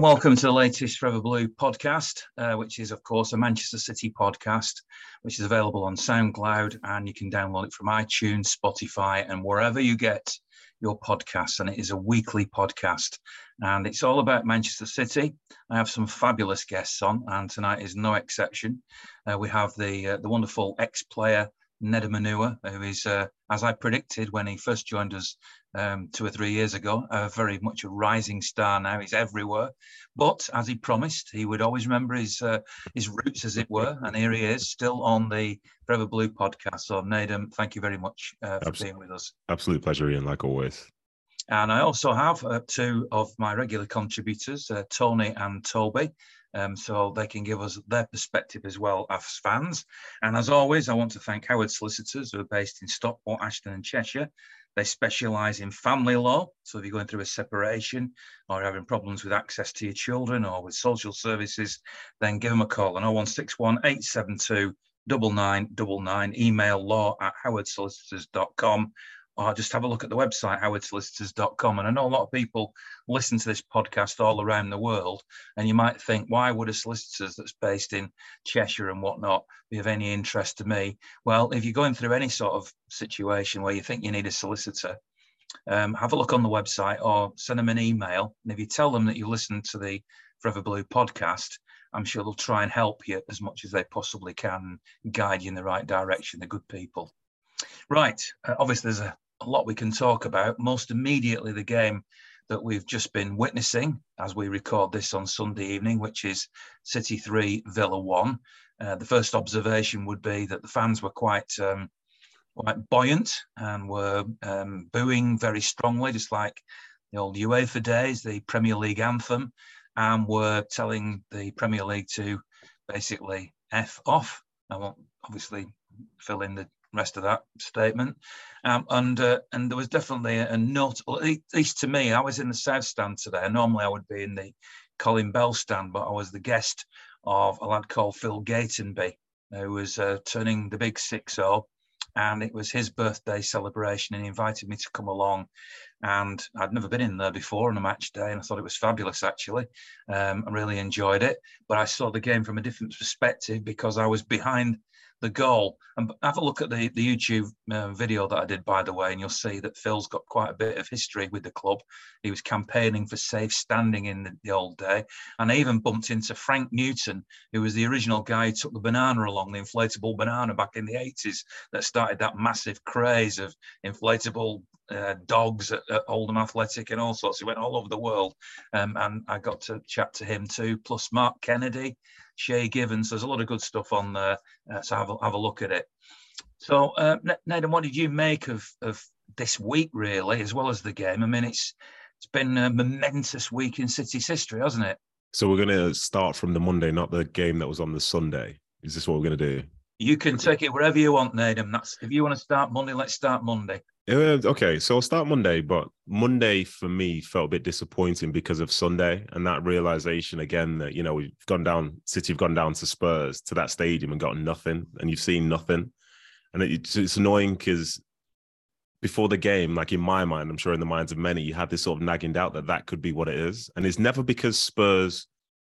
And welcome to the latest Forever Blue podcast, uh, which is, of course, a Manchester City podcast, which is available on SoundCloud and you can download it from iTunes, Spotify, and wherever you get your podcasts. And it is a weekly podcast and it's all about Manchester City. I have some fabulous guests on, and tonight is no exception. Uh, we have the uh, the wonderful ex player Nedum Onuoha, who is, uh, as I predicted when he first joined us um, two or three years ago, uh, very much a rising star now. He's everywhere. But as he promised, he would always remember his uh, his roots, as it were. And here he is, still on the Forever Blue podcast. So, Nedum, thank you very much uh, for Absol- being with us. Absolute pleasure, Ian, like always. And I also have uh, two of my regular contributors, uh, Tony and Toby um, so they can give us their perspective as well as fans. And as always, I want to thank Howard Solicitors, who are based in Stockport, Ashton, and Cheshire. They specialise in family law. So if you're going through a separation or having problems with access to your children or with social services, then give them a call on 0161 872 9999, email law at howardsolicitors.com or just have a look at the website, howardsolicitors.com. And I know a lot of people listen to this podcast all around the world, and you might think, why would a solicitor that's based in Cheshire and whatnot be of any interest to me? Well, if you're going through any sort of situation where you think you need a solicitor, um, have a look on the website or send them an email. And if you tell them that you listen to the Forever Blue podcast, I'm sure they'll try and help you as much as they possibly can, guide you in the right direction. They're good people. Right. Uh, obviously, there's a a lot we can talk about. Most immediately, the game that we've just been witnessing as we record this on Sunday evening, which is City 3, Villa 1. Uh, the first observation would be that the fans were quite um, quite buoyant and were um, booing very strongly, just like the old UEFA days, the Premier League anthem, and were telling the Premier League to basically F off. I won't obviously fill in the rest of that statement. Um, and uh, and there was definitely a, a note, at least to me, I was in the south stand today. Normally I would be in the Colin Bell stand, but I was the guest of a lad called Phil Gatenby, who was uh, turning the big 6 0. And it was his birthday celebration, and he invited me to come along. And I'd never been in there before on a match day, and I thought it was fabulous actually. Um, I really enjoyed it, but I saw the game from a different perspective because I was behind the goal. And have a look at the, the YouTube uh, video that I did, by the way, and you'll see that Phil's got quite a bit of history with the club. He was campaigning for safe standing in the, the old day. And I even bumped into Frank Newton, who was the original guy who took the banana along, the inflatable banana back in the 80s, that started that massive craze of inflatable uh, dogs at, at, Oldham Athletic and all sorts. He went all over the world, um, and I got to chat to him too. Plus Mark Kennedy, Shay Givens. There's a lot of good stuff on there, uh, so have a, have a look at it. So, uh, Nedum, what did you make of of this week, really, as well as the game? I mean, it's it's been a momentous week in City's history, hasn't it? So we're going to start from the Monday, not the game that was on the Sunday. Is this what we're going to do? You can take it wherever you want, Nedum. That's if you want to start Monday, let's start Monday. Uh, okay, so I'll start Monday, but Monday for me felt a bit disappointing because of Sunday and that realization again that you know we've gone down, City have gone down to Spurs to that stadium and got nothing, and you've seen nothing, and it's, it's annoying because before the game, like in my mind, I'm sure in the minds of many, you had this sort of nagging doubt that that could be what it is, and it's never because Spurs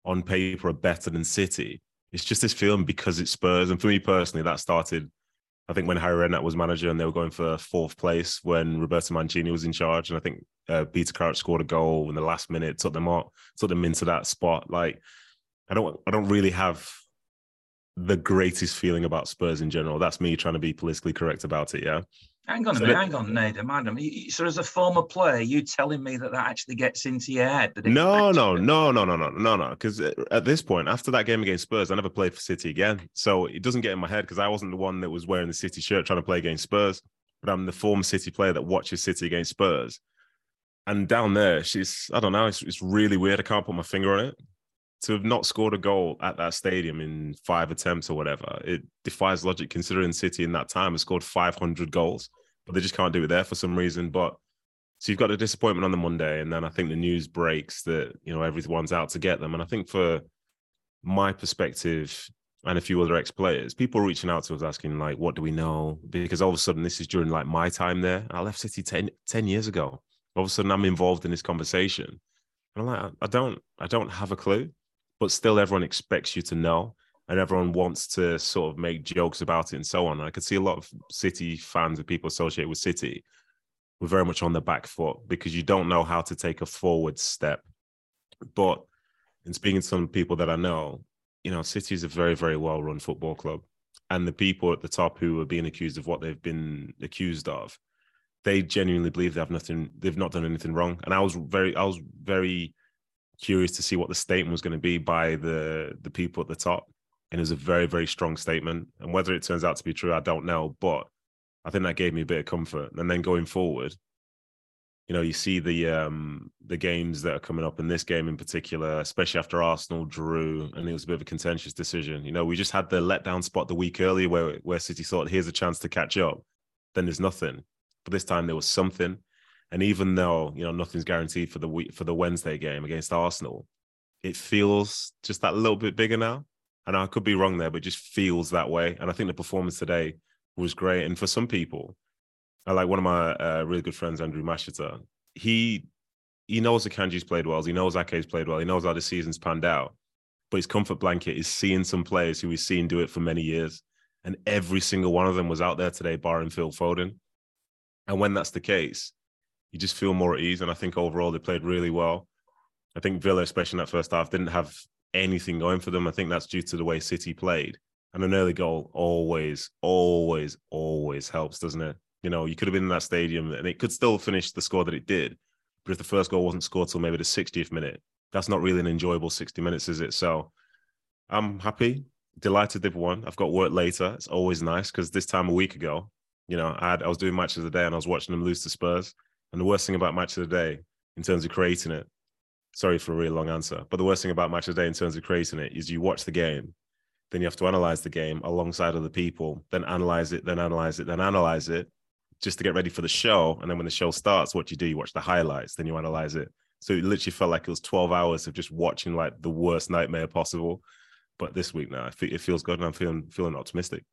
on paper are better than City. It's just this feeling because it's Spurs, and for me personally, that started I think when Harry Redknapp was manager and they were going for fourth place when Roberto Mancini was in charge, and I think uh, Peter Crouch scored a goal in the last minute, took them out, took them into that spot. Like, I don't, I don't really have the greatest feeling about Spurs in general. That's me trying to be politically correct about it. Yeah, Hang on a so minute, hang on, Nedum, madam. So, as a former player, you telling me that that actually gets into your head? No, no, no, no, no, no, no, no. Because uh, at this point, after that game against Spurs, I never played for City again. So it doesn't get in my head because I wasn't the one that was wearing the City shirt trying to play against Spurs, but I'm the former City player that watches City against Spurs. And down there, she's, I don't know, it's, it's really weird. I can't put my finger on it. To have not scored a goal at that stadium in five attempts or whatever, it defies logic considering City in that time has scored 500 goals but they just can't do it there for some reason. But so you've got a disappointment on the Monday, and then I think the news breaks that you know everyone's out to get them. And I think for my perspective and a few other ex-players, people reaching out to us asking like, "What do we know?" Because all of a sudden, this is during like my time there. I left City 10, 10 years ago. All of a sudden, I'm involved in this conversation. I'm like, I don't, I don't have a clue, but still, everyone expects you to know, and everyone wants to sort of make jokes about it and so on. I could see a lot of City fans and people associated with City were very much on the back foot because you don't know how to take a forward step. But in speaking to some people that I know, you know, City is a very, very well run football club. And the people at the top who are being accused of what they've been accused of, they genuinely believe they have nothing, they've not done anything wrong. And I was very, I was very curious to see what the statement was going to be by the the people at the top. And it was a very, very strong statement. And whether it turns out to be true, I don't know. But I think that gave me a bit of comfort. And then going forward, you know, you see the um the games that are coming up in this game in particular, especially after Arsenal drew, and it was a bit of a contentious decision. You know, we just had the letdown spot the week earlier where where City thought here's a chance to catch up. Then there's nothing. But this time there was something. And even though, you know, nothing's guaranteed for the week for the Wednesday game against Arsenal, it feels just that little bit bigger now. And I could be wrong there, but it just feels that way. And I think the performance today was great. And for some people, I like one of my uh, really good friends, Andrew Mashita. He he knows Akanji's played well. He knows Ake's played well. He knows how the season's panned out. But his comfort blanket is seeing some players who we've seen do it for many years. And every single one of them was out there today, barring Phil Foden. And when that's the case, you just feel more at ease. And I think overall they played really well. I think Villa, especially in that first half, didn't have anything going for them. I think that's due to the way City played. And an early goal always, always, always helps, doesn't it? You know, you could have been in that stadium and it could still finish the score that it did. But if the first goal wasn't scored till maybe the 60th minute, that's not really an enjoyable 60 minutes, is it? So I'm happy, delighted they've won. I've got work later. It's always nice because this time a week ago, you know, I, had, I was doing match of the day and I was watching them lose to Spurs. And the worst thing about match of the day, in terms of creating it, sorry for a really long answer, but the worst thing about match of the day in terms of creating it is you watch the game then you have to analyze the game alongside other people, then analyze it, then analyze it, then analyze it, just to get ready for the show. And then when the show starts, what you do, you watch the highlights, then you analyze it. So it literally felt like it was 12 hours of just watching like the worst nightmare possible. But this week now, it feels good and I'm feeling feeling optimistic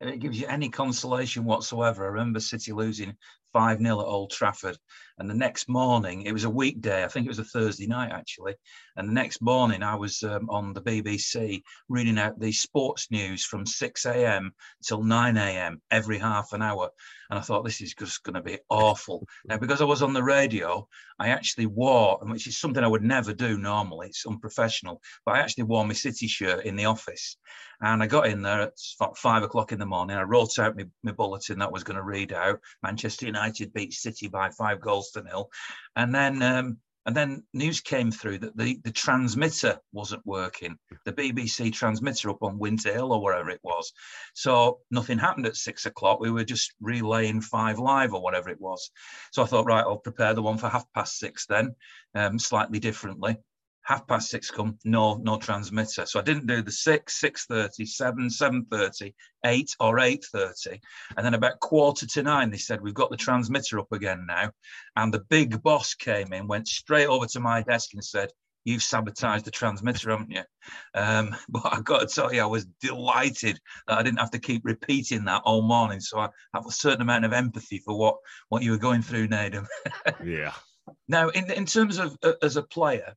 and it gives you any consolation whatsoever. I remember City losing 5 0 at Old Trafford. And the next morning, it was a weekday, I think it was a Thursday night actually. And the next morning, I was um, on the BBC reading out the sports news from 6 a.m. till 9 a.m. every half an hour. And I thought, this is just going to be awful. Now, because I was on the radio, I actually wore, which is something I would never do normally, it's unprofessional, but I actually wore my City shirt in the office. And I got in there at five o'clock in the morning. I wrote out my, my bulletin that was going to read out Manchester United beat City by five goals to nil. And then um, and then news came through that the, the transmitter wasn't working, the BBC transmitter up on Winter Hill or wherever it was. So nothing happened at six o'clock. We were just relaying five live or whatever it was. So I thought, right, I'll prepare the one for half past six then, um, slightly differently half past six come, no, no transmitter. So I didn't do the six, six thirty, seven, seven thirty, eight, or eight thirty, and then about quarter to nine, they said we've got the transmitter up again now, and the big boss came in, went straight over to my desk and said. You've sabotaged the transmitter, haven't you? Um, but I've got to tell you, I was delighted that I didn't have to keep repeating that all morning. So I have a certain amount of empathy for what what you were going through, Nedum. yeah. Now, in, in terms of uh, as a player,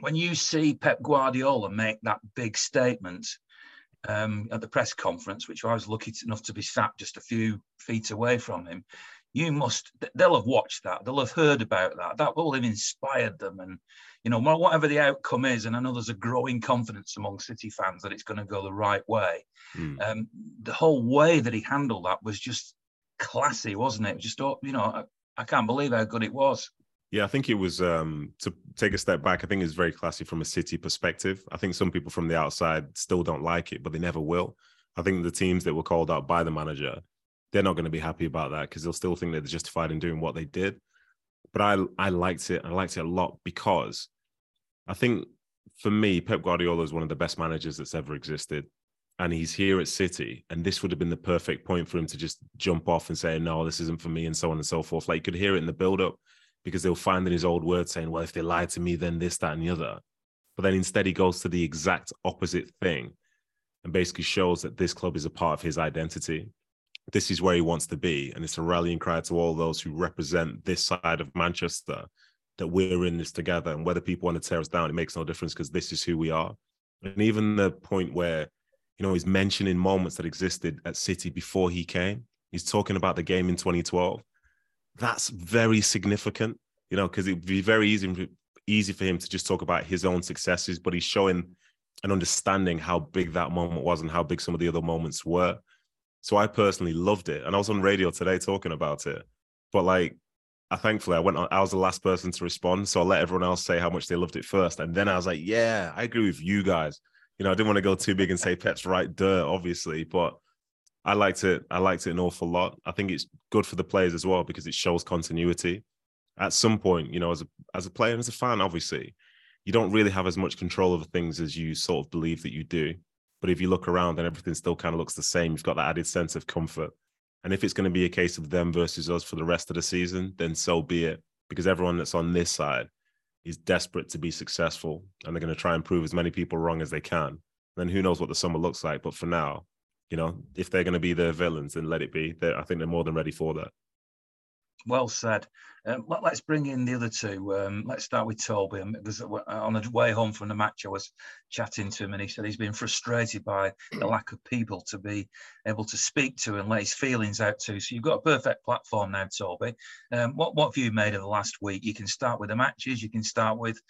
when you see Pep Guardiola make that big statement um, at the press conference, which I was lucky enough to be sat just a few feet away from him, you must, they'll have watched that, they'll have heard about that. That will have inspired them. And, you know, whatever the outcome is, and I know there's a growing confidence among City fans that it's going to go the right way. Mm. Um, the whole way that he handled that was just classy, wasn't it? Just, oh, you know, I, I can't believe how good it was. Yeah, I think it was um, to take a step back. I think it's very classy from a city perspective. I think some people from the outside still don't like it, but they never will. I think the teams that were called out by the manager, they're not going to be happy about that because they'll still think they're justified in doing what they did. But I I liked it. I liked it a lot because I think for me, Pep Guardiola is one of the best managers that's ever existed. And he's here at City, and this would have been the perfect point for him to just jump off and say, "No, this isn't for me," and so on and so forth. Like you could hear it in the build-up because they'll find in his old words saying, well, if they lied to me, then this, that, and the other. But then instead, he goes to the exact opposite thing and basically shows that this club is a part of his identity. This is where he wants to be. And it's a rallying cry to all those who represent this side of Manchester that we're in this together. And whether people want to tear us down, it makes no difference because this is who we are. And even the point where, you know, he's mentioning moments that existed at City before he came. He's talking about the game in 2012. That's very significant, you know, because it'd be very easy easy for him to just talk about his own successes, but he's showing an understanding how big that moment was and how big some of the other moments were. So I personally loved it. And I was on radio today talking about it. But like, I thankfully I went on, I was the last person to respond. So I let everyone else say how much they loved it first. And then I was like, yeah, I agree with you guys. You know, I didn't want to go too big and say Pep's right dirt, obviously, but I liked it. I liked it an awful lot. I think it's good for the players as well because it shows continuity. At some point, you know, as a as a player and as a fan, obviously, you don't really have as much control over things as you sort of believe that you do. But if you look around and everything still kind of looks the same, you've got that added sense of comfort. And if it's going to be a case of them versus us for the rest of the season, then so be it. Because everyone that's on this side is desperate to be successful and they're going to try and prove as many people wrong as they can. Then who knows what the summer looks like. But for now, you know, if they're going to be the villains, then let it be. They're, I think they're more than ready for that. Well said. Um, let, us bring in the other two. Um, let's start with Toby. Because on the way home from the match, I was chatting to him, and he said he's been frustrated by the lack of people to be able to speak to and let his feelings out to. So you've got a perfect platform now, Toby. Um, what what have you made of the last week? You can start with the matches. You can start with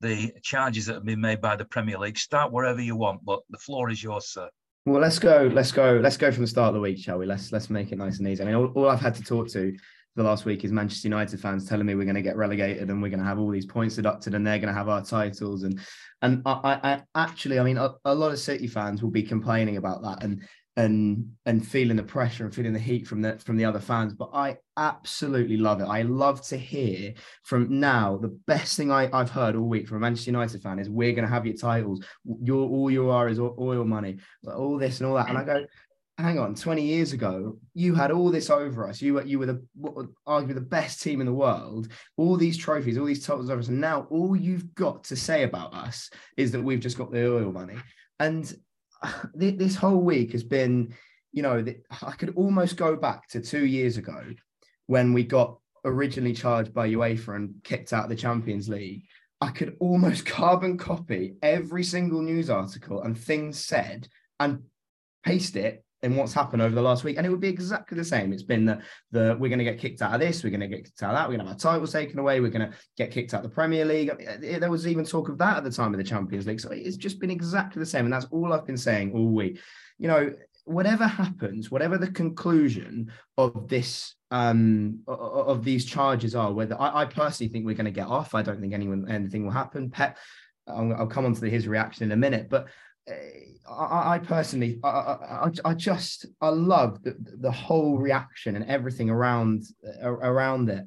the charges that have been made by the Premier League. Start wherever you want, but the floor is yours, sir. Well, let's go. Let's go. Let's go from the start of the week, shall we? Let's let's make it nice and easy. I mean, all, all I've had to talk to the last week is Manchester United fans telling me we're going to get relegated and we're going to have all these points deducted and they're going to have our titles and and I, I actually I mean a, a, lot of City fans will be complaining about that and and and feeling the pressure and feeling the heat from the from the other fans but I absolutely love it I love to hear from now the best thing I, I've heard all week from a Manchester United fan is we're going to have your titles your all you are is oil money all this and all that and I go hang on, 20 years ago, you had all this over us. You were you were the arguably the best team in the world, all these trophies, all these titles over us. And now all you've got to say about us is that we've just got the oil money. And this whole week has been, you know, I could almost go back to two years ago when we got originally charged by UEFA and kicked out of the Champions League. I could almost carbon copy every single news article and things said and paste it in what's happened over the last week, and it would be exactly the same. It's been the the we're going to get kicked out of this, we're going to get kicked out of that, we're going to have our titles taken away, we're going to get kicked out of the Premier League. I mean, there was even talk of that at the time of the Champions League. So it's just been exactly the same, and that's all I've been saying all week. You know, whatever happens, whatever the conclusion of this um of these charges are, whether I, I personally think we're going to get off, I don't think anyone anything will happen. Pep, I'll, I'll come on to his reaction in a minute, but Eh, I, I personally, I, I, I, just, I love the, the whole reaction and everything around uh, around it.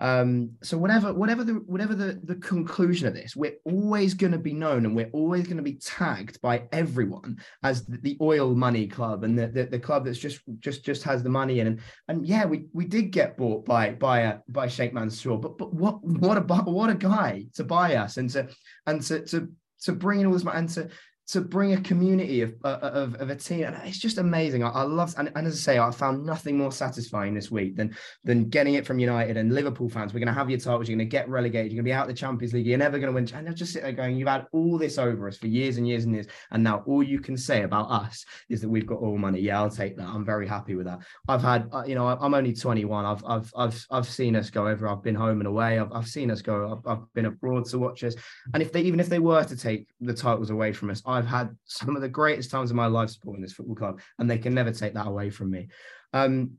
Um, so whatever, whatever the whatever the, the conclusion of this, we're always going to be known and we're always going to be tagged by everyone as the, the oil money club and the, the, the, club that's just just just has the money in. And and yeah, we we did get bought by by a by Sheikh Mansour, but but what what a what a guy to buy us and to and to to to bring in all this money and to to bring a community of, uh, of, of, a team. And it's just amazing. I, I love, and, and, as I say, I found nothing more satisfying this week than, than getting it from United and Liverpool fans. We're going to have your titles. You're going to get relegated. You're going to be out of the Champions League. You're never going to win. And they'll just sit there going, you've had all this over us for years and years and years. And now all you can say about us is that we've got all money. Yeah, I'll take that. I'm very happy with that. I've had, uh, you know, I'm only 21. I've, I've, I've, I've seen us go over. I've been home and away. I've, I've seen us go. I've, I've been abroad to watch us. And if they, even if they were to take the titles away from us, I've had some of the greatest times of my life supporting this football club, and they can never take that away from me. Um,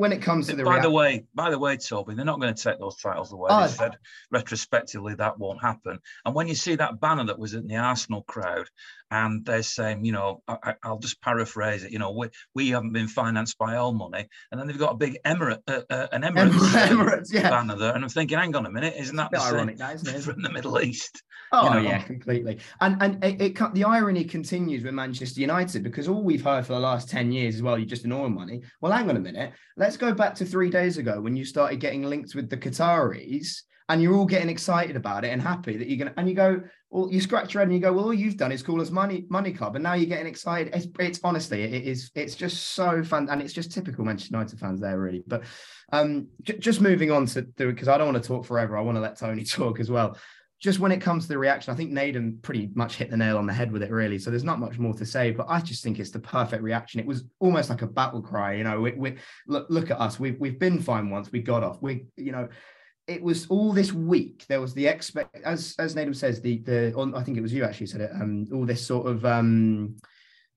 when it comes to the by rea- the way, by the way, Toby, they're not going to take those titles away. Oh, they said retrospectively that won't happen. And when you see that banner that was in the Arsenal crowd, and they're saying, you know, I, will just paraphrase it, you know, we, we haven't been financed by all money, and then they've got a big Emirate, uh, uh, an Emirates, Emirates yeah. banner there, and I'm thinking, hang on a minute, isn't that the ironic, that, isn't it? from the Middle East? Oh you know? yeah, completely. And and it, it, the irony continues with Manchester United because all we've heard for the last ten years is well, you're just an oil money. Well, hang on a minute. Let's go back to three days ago when you started getting linked with the Qataris and you're all getting excited about it and happy that you're gonna and you go well you scratch your head and you go well all you've done is call us money money club. And now you're getting excited. It's, it's honestly it is it's just so fun. And it's just typical Manchester United fans there really. But um j- just moving on to do it because I don't want to talk forever. I want to let Tony talk as well just when it comes to the reaction, I think Nedum pretty much hit the nail on the head with it, really. So there's not much more to say, but I just think it's the perfect reaction. It was almost like a battle cry. You know, we, we look, look at us. We've we've been fine once. We got off. We, you know, it was all this week. There was the expect as as Nedum says the the on, I think it was you actually said it. Um, all this sort of um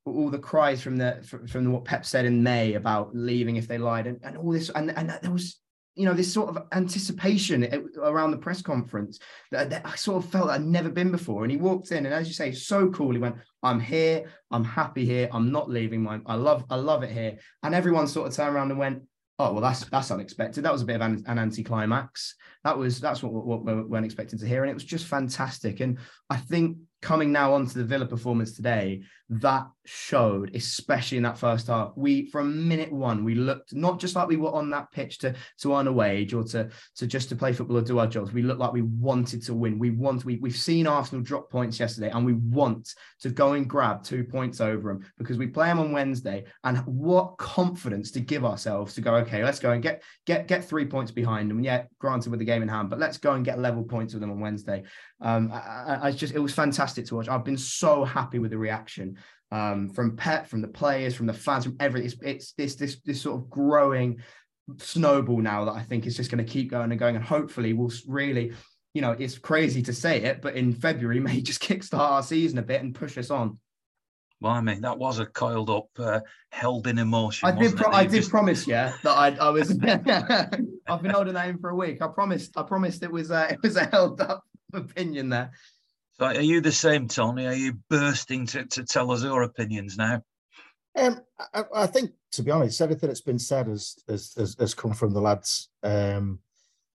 all the cries from the from, from what Pep said in May about leaving if they lied and, and all this and and there was you know, this sort of anticipation around the press conference that, that, I sort of felt I'd never been before. And he walked in, and as you say, so cool. He went, "I'm here. I'm happy here. I'm not leaving. My, I love, I love it here." And everyone sort of turned around and went, "Oh, well, that's that's unexpected. That was a bit of an, an anticlimax. That was that's what, what, what we weren't expecting to hear, and it was just fantastic. And I think coming now onto the Villa performance today, that showed, especially in that first half. We from minute one, we looked not just like we were on that pitch to to earn a wage or to to just to play football or do our jobs. We looked like we wanted to win. We want we we've seen Arsenal drop points yesterday, and we want to go and grab two points over them because we play them on Wednesday. And what confidence to give ourselves to go, okay, let's go and get get get three points behind them. Yeah, granted with the game in hand, but let's go and get level points with them on Wednesday. Um, I, I just it was fantastic to watch. I've been so happy with the reaction um, from Pep, from the players, from the fans, from everything. It's, it's this this this sort of growing snowball now that I think is just going to keep going and going, and hopefully we'll really, you know, it's crazy to say it, but in February may just kickstart our season a bit and push us on. Well, I mean, that was a coiled up, uh, held in emotion. I did. Pro- I did just... promise, yeah, that I, I was. I've been holding that in for a week. I promised. I promised it was. Uh, it was a held up opinion there. So, are you the same, Tony? Are you bursting to, to tell us your opinions now? Um, I, I, think, to be honest, everything that's been said has has, has, has come from the lads. Um,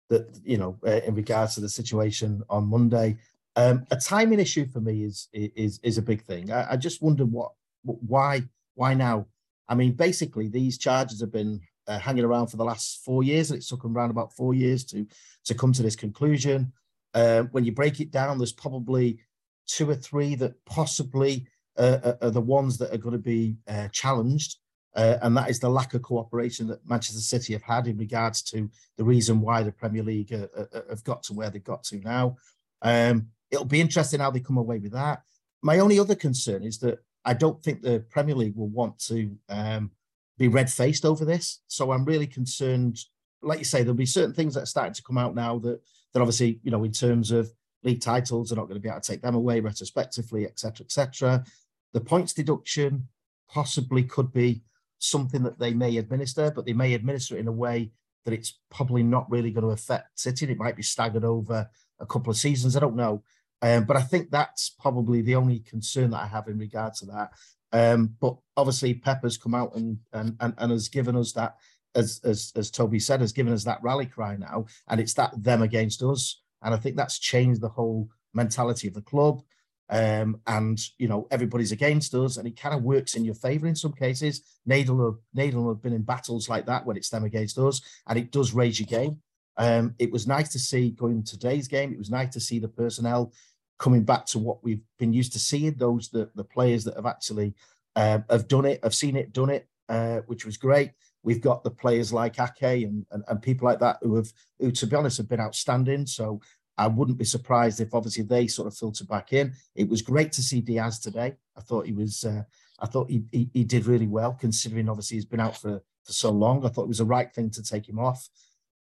that you know, uh, in regards to the situation on Monday, um, a timing issue for me is is is a big thing. I, I just wonder what, why, why now? I mean, basically, these charges have been uh, hanging around for the last four years, and it took them around about four years to to come to this conclusion. Uh, when you break it down, there's probably two or three that possibly uh, are the ones that are going to be uh, challenged. Uh, and that is the lack of cooperation that Manchester City have had in regards to the reason why the Premier League uh, uh, have got to where they've got to now. Um, it'll be interesting how they come away with that. My only other concern is that I don't think the Premier League will want to um, be red faced over this. So I'm really concerned. Like you say, there'll be certain things that are starting to come out now that then obviously, you know, in terms of league titles, they're not going to be able to take them away retrospectively, etc., etc. The points deduction possibly could be something that they may administer, but they may administer it in a way that it's probably not really going to affect City. It might be staggered over a couple of seasons. I don't know. Um, but I think that's probably the only concern that I have in regard to that. Um, but obviously, Pepper's come out and, and and and has given us that as, as, as Toby said, has given us that rally cry now, and it's that them against us. And I think that's changed the whole mentality of the club. Um, and you know everybody's against us, and it kind of works in your favour in some cases. Nadal, Nadal have been in battles like that when it's them against us, and it does raise your game. Um, it was nice to see going today's game. It was nice to see the personnel coming back to what we've been used to seeing. Those the the players that have actually uh, have done it, have seen it, done it, uh, which was great. We've got the players like Ake and, and, and people like that who have, who to be honest, have been outstanding. So I wouldn't be surprised if obviously they sort of filter back in. It was great to see Dias today. I thought he was, uh, I thought he, he, he did really well considering obviously he's been out for for so long. I thought it was the right thing to take him off.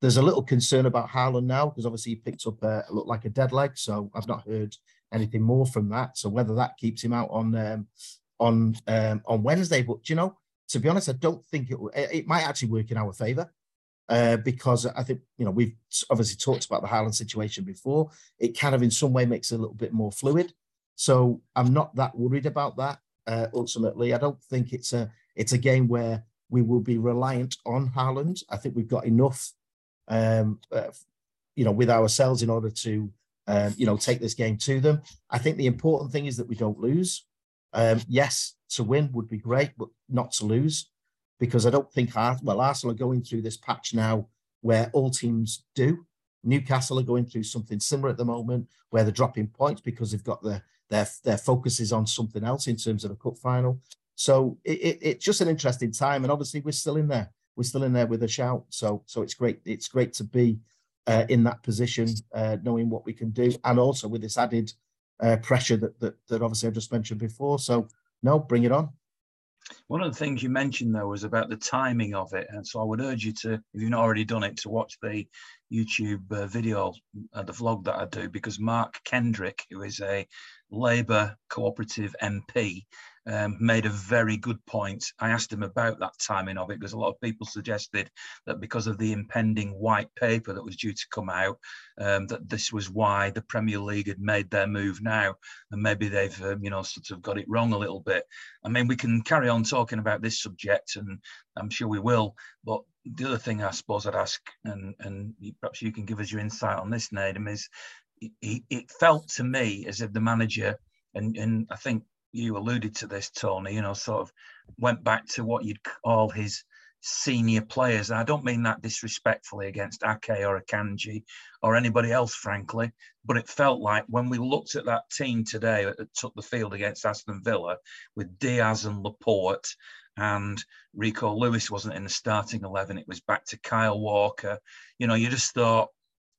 There's a little concern about Haaland now because obviously he picked up a looked like a dead leg, so I've not heard anything more from that. So whether that keeps him out on um, on um, on Wednesday, but you know to be honest, I don't think it it might actually work in our favour. Uh, because I think you know we've obviously talked about the Haaland situation before. It kind of in some way makes it a little bit more fluid. So I'm not that worried about that. Uh, ultimately, I don't think it's a it's a game where we will be reliant on Haaland. I think we've got enough, um, uh, you know, with ourselves in order to um, you know take this game to them. I think the important thing is that we don't lose. Um, yes, to win would be great, but not to lose, because I don't think well Arsenal are going through this patch now where all teams do. Newcastle are going through something similar at the moment, where they're dropping points because they've got their their their focus is on something else in terms of a cup final. So it, it, it's just an interesting time, and obviously we're still in there. We're still in there with a shout. So so it's great. It's great to be uh, in that position, uh, knowing what we can do, and also with this added uh, pressure that, that that obviously I just mentioned before. So no, bring it on. One of the things you mentioned though was about the timing of it, and so I would urge you to, if you've not already done it, to watch the YouTube uh, video, uh, the vlog that I do, because Mark Kendrick, who is a Labour cooperative MP, um, made a very good point. I asked him about that timing of it because a lot of people suggested that because of the impending white paper that was due to come out, um, that this was why the Premier League had made their move now, and maybe they've um, you know sort of got it wrong a little bit. I mean, we can carry on talking about this subject, and I'm sure we will. But the other thing I suppose I'd ask, and and perhaps you can give us your insight on this, Nedum, is it, it felt to me as if the manager and and I think you alluded to this, Tony, you know, sort of went back to what you'd call his senior players. And I don't mean that disrespectfully against Ake or Akanji or anybody else, frankly, but it felt like when we looked at that team today that took the field against Aston Villa with Dias and Laporte and Rico Lewis wasn't in the starting 11, it was back to Kyle Walker. You know, you just thought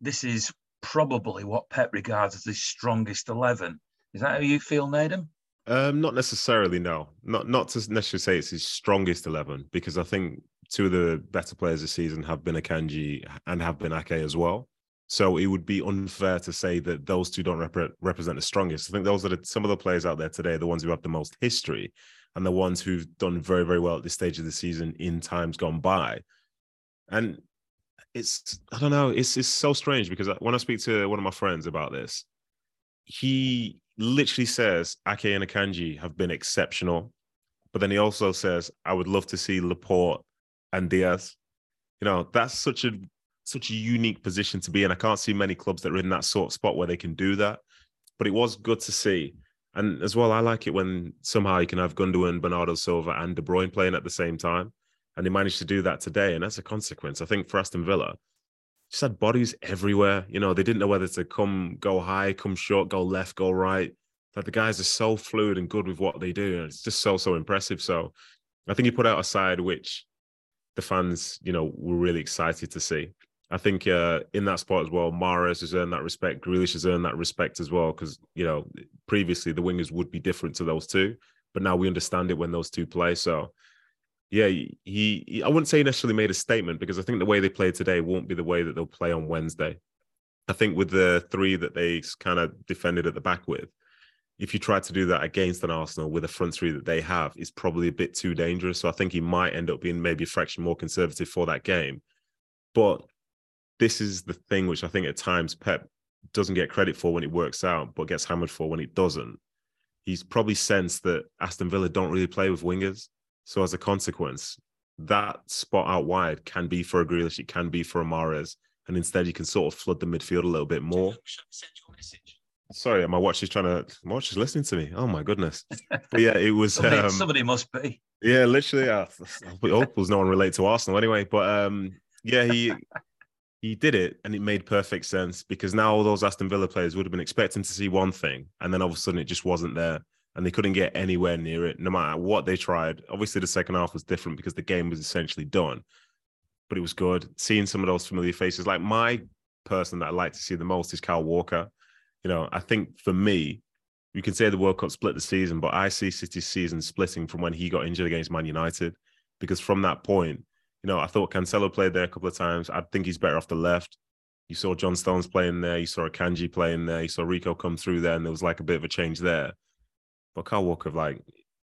this is probably what Pep regards as his strongest 11. Is that how you feel, Nedum? Um, not necessarily. No, not not to necessarily say it's his strongest eleven because I think two of the better players this season have been Akanji and have been Ake as well. So it would be unfair to say that those two don't rep- represent the strongest. I think those are the, some of the players out there today, the ones who have the most history and the ones who've done very, very well at this stage of the season in times gone by. And it's, I don't know, it's, it's so strange because when I speak to one of my friends about this, he literally says Ake and Akanji have been exceptional, but then he also says, I would love to see Laporte and Dias. You know, that's such a such a unique position to be in. I can't see many clubs that are in that sort of spot where they can do that. But it was good to see. And as well, I like it when somehow you can have Gundogan, Bernardo Silva, and De Bruyne playing at the same time. And they managed to do that today. And as a consequence, I think for Aston Villa, just had bodies everywhere. You know, they didn't know whether to come, go high, come short, go left, go right. Like the guys are so fluid and good with what they do. And it's just so, so impressive. So I think he put out a side which the fans, you know, were really excited to see. I think uh, in that spot as well, Mahrez has earned that respect. Grealish has earned that respect as well because you know previously the wingers would be different to those two, but now we understand it when those two play. So yeah, he, he, I wouldn't say he necessarily made a statement because I think the way they play today won't be the way that they'll play on Wednesday. I think with the three that they kind of defended at the back with, if you try to do that against an Arsenal with a front three that they have, it's probably a bit too dangerous. So I think he might end up being maybe a fraction more conservative for that game. But this is the thing which I think at times Pep doesn't get credit for when it works out, but gets hammered for when it doesn't. He's probably sensed that Aston Villa don't really play with wingers. So as a consequence, that spot out wide can be for a Grealish, it can be for a Mahrez, and instead you can sort of flood the midfield a little bit more. Sorry, my watch is trying to. My watch is listening to me. Oh my goodness! But yeah, it was. somebody, um, somebody must be. Yeah, literally. I, I hope no one relate to Arsenal anyway. But um, yeah, he he did it, and it made perfect sense because now all those Aston Villa players would have been expecting to see one thing, and then all of a sudden it just wasn't there and they couldn't get anywhere near it, no matter what they tried. Obviously, the second half was different because the game was essentially done, but it was good. Seeing some of those familiar faces, like my person that I like to see the most is Kyle Walker. You know, I think for me, you can say the World Cup split the season, but I see City's season splitting from when he got injured against Man United, because from that point, you know, I thought Cancelo played there a couple of times. I think he's better off the left. You saw John Stones playing there. You saw Kanji playing there. You saw Rico come through there, and there was like a bit of a change there. But Kyle Walker, like,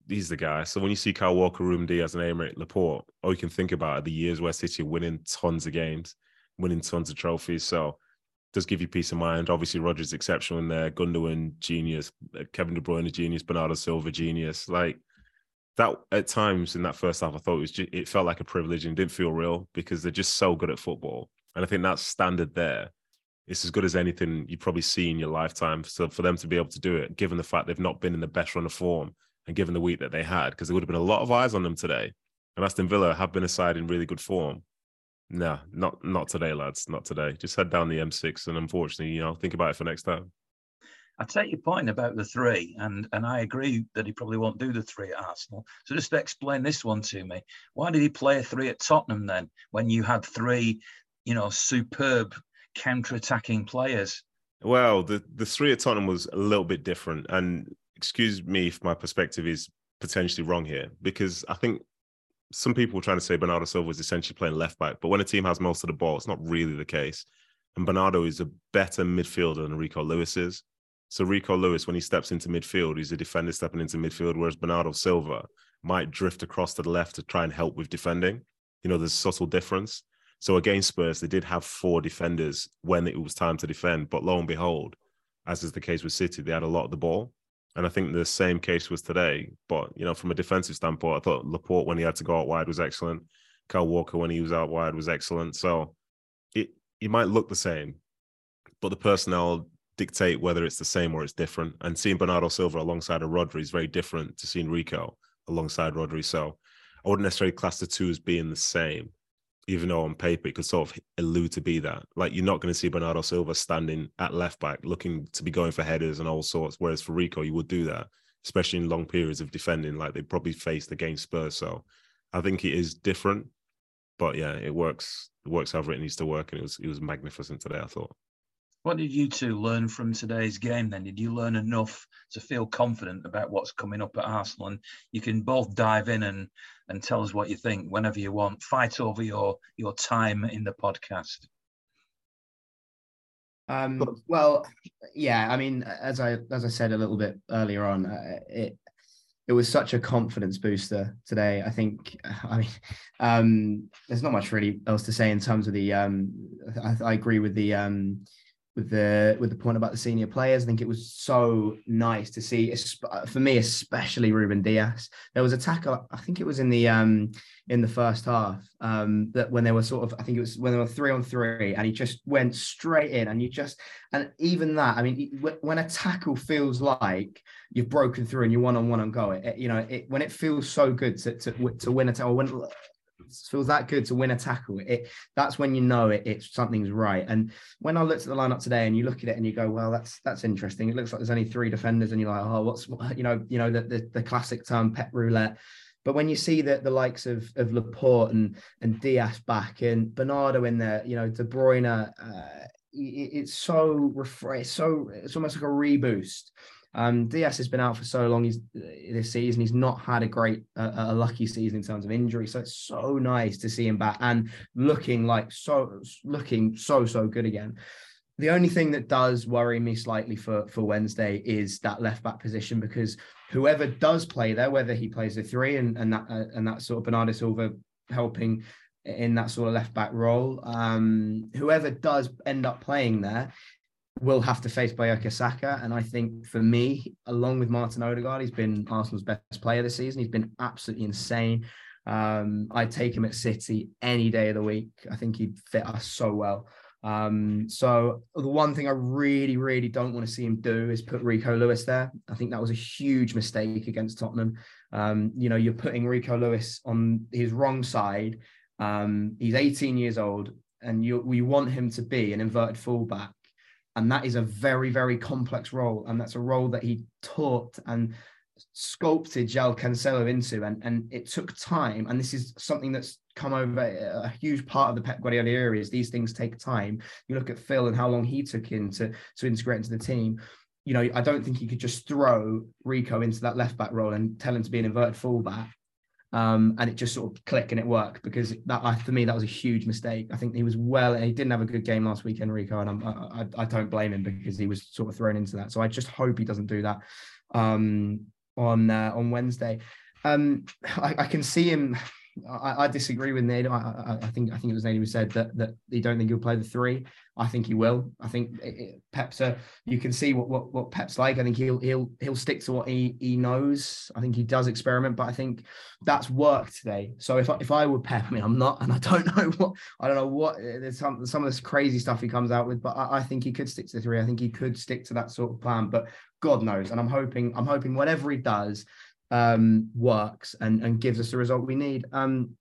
he's the guy. So when you see Kyle Walker, Room Ruben Dias, and Aymeric Laporte, all you can think about are the years where City winning tons of games, winning tons of trophies. So does give you peace of mind. Obviously, Rodri's exceptional in there. Gundogan, genius. Uh, Kevin De Bruyne, a genius. Bernardo Silva, genius. Like that at times in that first half, I thought it was just, it felt like a privilege and didn't feel real because they're just so good at football. And I think that standard there it's as good as anything you probably see in your lifetime. So for them to be able to do it, given the fact they've not been in the best run of form and given the week that they had, because there would have been a lot of eyes on them today. And Aston Villa have been a side in really good form. No, not not today, lads. Not today. Just head down the M6 and unfortunately, you know, think about it for next time. I take your point about the three, and and I agree that he probably won't do the three at Arsenal. So just explain this one to me. Why did he play a three at Tottenham then, when you had three, you know, superb counter-attacking players? Well, the the three at Tottenham was a little bit different, and excuse me if my perspective is potentially wrong here, because I think some people were trying to say Bernardo Silva was essentially playing left back, but when a team has most of the ball, it's not really the case. And Bernardo is a better midfielder than Rico Lewis is. So Rico Lewis, when he steps into midfield, he's a defender stepping into midfield, whereas Bernardo Silva might drift across to the left to try and help with defending. You know, there's a subtle difference. So against Spurs, they did have four defenders when it was time to defend, but lo and behold, as is the case with City, they had a lot of the ball. And I think the same case was today. But, you know, from a defensive standpoint, I thought Laporte, when he had to go out wide, was excellent. Kyle Walker, when he was out wide, was excellent. So it, it might look the same, but the personnel dictate whether it's the same or it's different. And seeing Bernardo Silva alongside a Rodri is very different to seeing Rico alongside Rodri. So I wouldn't necessarily class the two as being the same even though on paper it could sort of allude to be that. Like you're not going to see Bernardo Silva standing at left back looking to be going for headers and all sorts. Whereas for Rico, you would do that, especially in long periods of defending, like they probably faced against Spurs. So I think it is different. But yeah, it works. It works however it needs to work, and it was it was magnificent today. I thought. What did you two learn from today's game then? Did you learn enough to feel confident about what's coming up at Arsenal? And you can both dive in and, and tell us what you think whenever you want. Fight over your, your time in the podcast. Um, well, yeah, I mean, as I as I said a little bit earlier on, uh, it it was such a confidence booster today. I think, I mean, um, there's not much really else to say in terms of the. Um, I, I agree with the um, with the with the point about the senior players. I think it was so nice to see, for me especially Ruben Dias. There was a tackle, I think it was in the um in the first half, um that when they were sort of, I think it was when they were three on three, and he just went straight in, and you just and even that, I mean, when a tackle feels like you've broken through and you're one on one and go, it, you know, it, when it feels so good to to, to win a tackle, when feels that good to win a tackle, it that's when you know it, it's something's right. And when I looked at the lineup today, and you look at it and you go, well, that's that's interesting. It looks like there's only three defenders, and you're like, oh, what's you know, you know, the the, the classic term Pep roulette. But when you see that the likes of of Laporte and and Dias back and Bernardo in there, you know, De Bruyne, uh, it's so refresh, so it's almost like a reboost. Um, Dias has been out for so long. He's this season. He's not had a great, uh, a lucky season in terms of injury. So it's so nice to see him back and looking like so, looking so so good again. The only thing that does worry me slightly for for Wednesday is that left back position because whoever does play there, whether he plays a three and and that uh, and that sort of Bernardo Silva helping in that sort of left back role, um, whoever does end up playing there will have to face Bukayo Saka. And I think for me, along with Martin Odegaard, he's been Arsenal's best player this season. He's been absolutely insane. Um, I'd take him at City any day of the week. I think he'd fit us so well. Um, so the one thing I really, really don't want to see him do is put Rico Lewis there. I think that was a huge mistake against Tottenham. Um, you know, you're putting Rico Lewis on his wrong side. Um, he's 18 years old, and you we want him to be an inverted fullback and that is a very very complex role. And that's a role that he taught and sculpted João Cancelo into. And and it took time. And this is something that's come over a huge part of the Pep Guardiola era is these things take time. You look at Phil and how long he took in to to integrate into the team. You know I don't think he could just throw Rico into that left back role and tell him to be an inverted fullback um, and it just sort of clicked and it worked because that for me that was a huge mistake. I think he was well, he didn't have a good game last week, Enrico, and I'm, I, I don't blame him because he was sort of thrown into that. So I just hope he doesn't do that um, on uh, on Wednesday. Um, I, I, can see him I, I, disagree with Nate. I, I, think I think it was Nate who said that that he don't think he'll play the three. I think he will. I think Pep's a, you can see what, what what Pep's like. I think he'll he'll he'll stick to what he he knows. I think he does experiment, but I think that's worked today. So if I, if I were Pep, I mean I'm not, and I don't know what I don't know what eh, there's some some of this crazy stuff he comes out with, but I, I think he could stick to the three. I think he could stick to that sort of plan. But God knows, and I'm hoping I'm hoping whatever he does um, works and, and gives us the result we need. Um,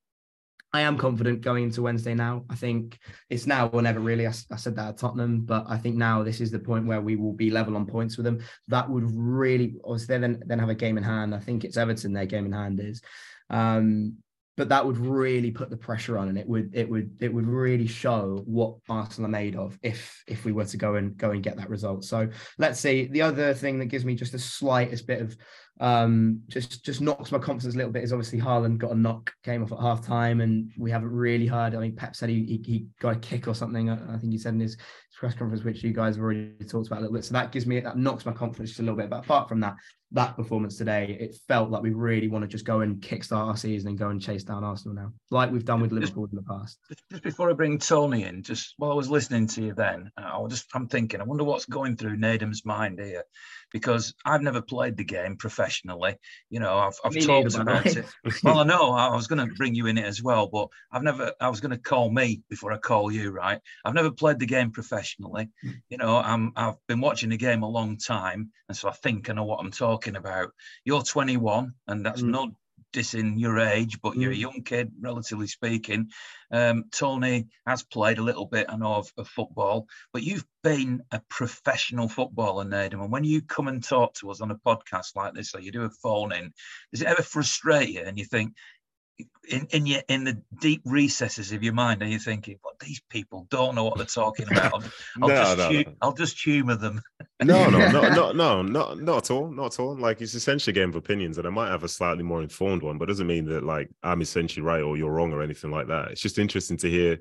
I am confident going into Wednesday now. I think it's now or never really. I, I, said that at Tottenham, but I think now this is the point where we will be level on points with them. That would really, obviously, then then have a game in hand. I think it's Everton. Their game in hand is, um, but that would really put the pressure on, and it would it would it would really show what Arsenal are made of if if we were to go and go and get that result. So let's see. The other thing that gives me just the slightest bit of um, just just knocks my confidence a little bit is obviously Haaland got a knock, came off at half time, and we haven't really heard. I mean, Pep said he, he, he got a kick or something. I, think he said in his press conference, which you guys have already talked about a little bit. So that gives me that knocks my confidence just a little bit. But apart from that, that performance today, it felt like we really want to just go and kickstart our season and go and chase down Arsenal now, like we've done with Liverpool in the past. Just before I bring Tony in, just while I was listening to you then, I was just I'm thinking, I wonder what's going through Nedum's mind here because I've never played the game professionally. You know, I've, I've talked about it. well, I know I was going to bring you in it as well, but I've never, I was going to call me before I call you, right? I've never played the game professionally. Hmm. You know, I'm, I've been watching the game a long time. And so I think I know what I'm talking about. You're 21, and that's mm. not dissing your age, but you're a mm. young kid, relatively speaking. Um, Tony has played a little bit, I know, of, of, football, but you've been a professional footballer, Nedum. And when you come and talk to us on a podcast like this, or you do a phone in, does it ever frustrate you and you think, in in your in the deep recesses of your mind, are you thinking, "Well, these people don't know what they're talking about"? I'll, no, just, no, hu- no. I'll just humour them. No, no, no, no, no, not not at all, not at all. Like it's essentially a game of opinions, and I might have a slightly more informed one, but doesn't mean that like I'm essentially right or you're wrong or anything like that. It's just interesting to hear,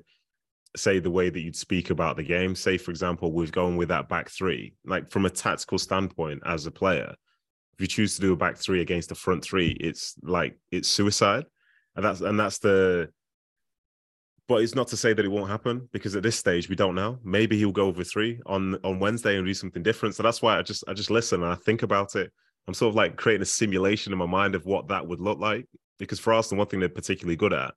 say the way that you'd speak about the game. Say, for example, we've gone with that back three, like from a tactical standpoint as a player. If you choose to do a back three against a front three, it's like it's suicide and that's and that's the but it's not to say that it won't happen because at this stage we don't know. Maybe he'll go over three on on Wednesday and do something different. So that's why I just I just listen and I think about it. I'm sort of like creating a simulation in my mind of what that would look like. Because for Arsenal, one thing they're particularly good at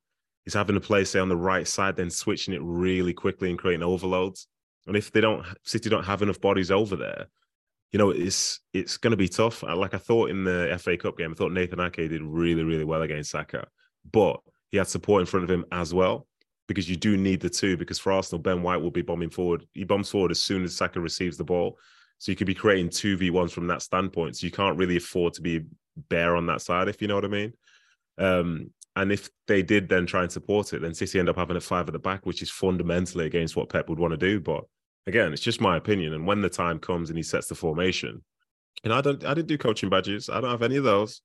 is having a play say on the right side, then switching it really quickly and creating overloads. And if they don't, City don't have enough bodies over there, you know, it's it's going to be tough. Like I thought in the FA Cup game, I thought Nathan Ake did really really well against Saka but he had support in front of him as well because you do need the two. Because for Arsenal, Ben White will be bombing forward. He bombs forward as soon as Saka receives the ball. So you could be creating two v ones from that standpoint. So you can't really afford to be bare on that side, if you know what I mean. Um, and if they did then try and support it, then City end up having a five at the back, which is fundamentally against what Pep would want to do. But again, it's just my opinion. And when the time comes and he sets the formation, and I don't, I didn't do coaching badges. I don't have any of those.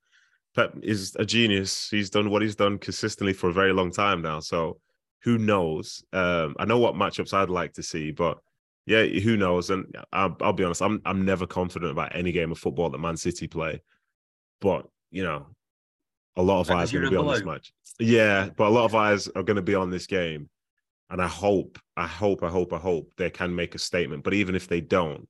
Pep is a genius. He's done what he's done consistently for a very long time now. So who knows? Um, I know what matchups I'd like to see, but yeah, who knows? And I'll, I'll, be honest, I'm I'm never confident about any game of football that Man City play. But you know, a lot of eyes are going to be on this match. Yeah, but a lot of eyes are going to be on this game, and I hope, I hope, I hope, I hope they can make a statement. But even if they don't,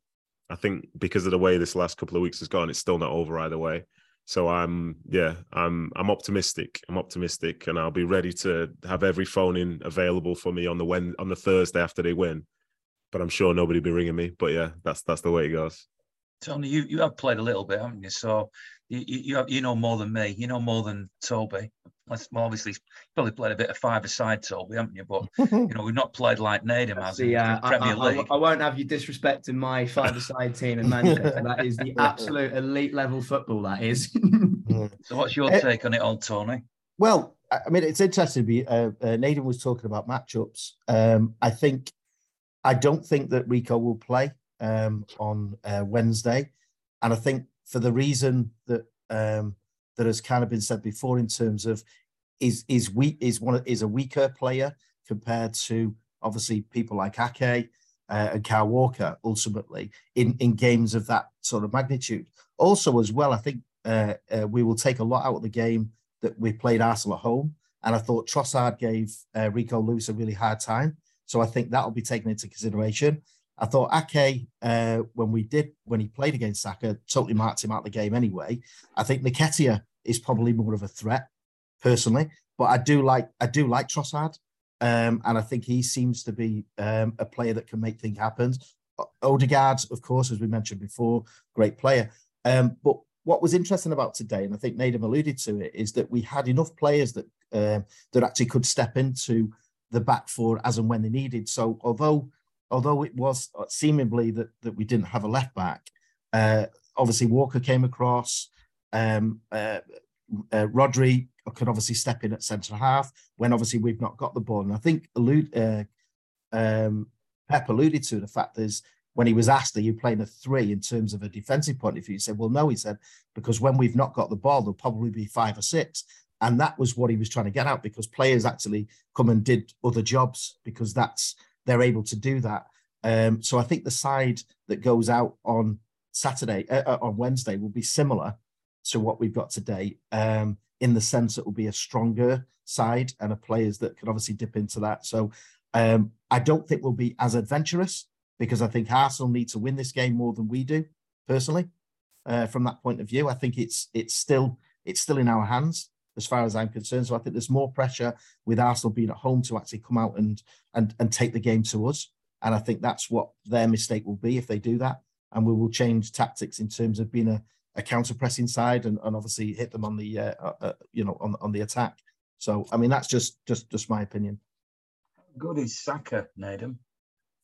I think because of the way this last couple of weeks has gone, it's still not over either way. So I'm yeah, I'm I'm optimistic. I'm optimistic, and I'll be ready to have every phone in available for me on the when on the Thursday after they win. But I'm sure nobody will be ringing me. But yeah, that's that's the way it goes. Tony, you, you have played a little bit, haven't you? So you you, have, you know more than me. You know more than Toby. Well, obviously, probably played a bit of five-a-side, Toby, haven't you? But you know, we've not played like Nedum has the, uh, Premier I, League. I, I, won't have you disrespecting my five-a-side team in Manchester. that is the absolute elite level football. That is. so, what's your uh, take on it, old Tony? Well, I mean, it's interesting. Be uh, uh, Nathan was talking about matchups. Um, I think, I don't think that Rico will play um, on uh, Wednesday, and I think for the reason that um, that has kind of been said before in terms of is is weak is one is a weaker player compared to obviously people like Ake uh, and Kyle Walker ultimately in in games of that sort of magnitude. Also, as well, I think uh, uh, we will take a lot out of the game that we played Arsenal at home, and I thought Trossard gave uh, Rico Lewis a really hard time. So I think that will be taken into consideration. I thought Ake, uh, when we did when he played against Saka, totally marked him out of the game anyway. I think Nketiah is probably more of a threat personally, but I do like I do like Trossard, um, and I think he seems to be um, a player that can make things happen. Odegaard, of course, as we mentioned before, great player. Um, but what was interesting about today, and I think Nedum alluded to it, is that we had enough players that um, that actually could step into the back four as and when they needed. So although although it was seemingly that that we didn't have a left back, uh, obviously Walker came across. Um, uh, uh, Rodri could obviously step in at centre half when obviously we've not got the ball. And I think allude, uh, um, Pep alluded to the fact there's when he was asked, Are you playing a three in terms of a defensive point of view? He said, Well, no, he said, because when we've not got the ball, there'll probably be five or six. And that was what he was trying to get out because players actually come and did other jobs because that's they're able to do that. Um, so I think the side that goes out on Saturday, uh, uh on Wednesday, will be similar to what we've got today, um, in the sense it will be a stronger side and a players that can obviously dip into that. So um, I don't think we'll be as adventurous because I think Arsenal need to win this game more than we do, personally. Uh, from that point of view, I think it's it's still it's still in our hands as far as I'm concerned. So I think there's more pressure with Arsenal being at home to actually come out and and and take the game to us. And I think that's what their mistake will be if they do that. And we will change tactics in terms of being a, a counter pressing side and, and obviously hit them on the uh, uh, uh you know on on the attack. So I mean that's just just just my opinion. Good is Saka, Nedum.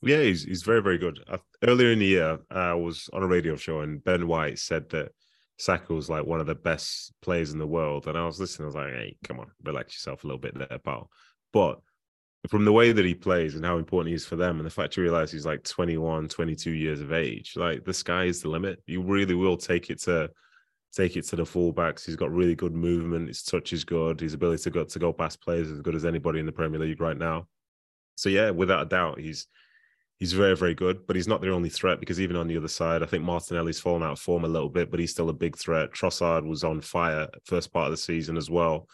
Yeah, he's he's very very good. earlier in the year, I was on a radio show and Ben White said that Was like one of the best players in the world, and I was listening. I was like, "Hey, come on, relax yourself a little bit there, pal." But from the way that he plays and how important he is for them, and the fact you realize he's like 21, 22 years of age, like the sky is the limit. You really will take it to take it to the fullbacks. He's got really good movement. His touch is good. His ability to go to go past players as good as anybody in the Premier League right now. So yeah, without a doubt, he's he's very, very good, but he's not their only threat because even on the other side, I think Martinelli's fallen out of form a little bit, but he's still a big threat. Trossard was on fire first part of the season as well.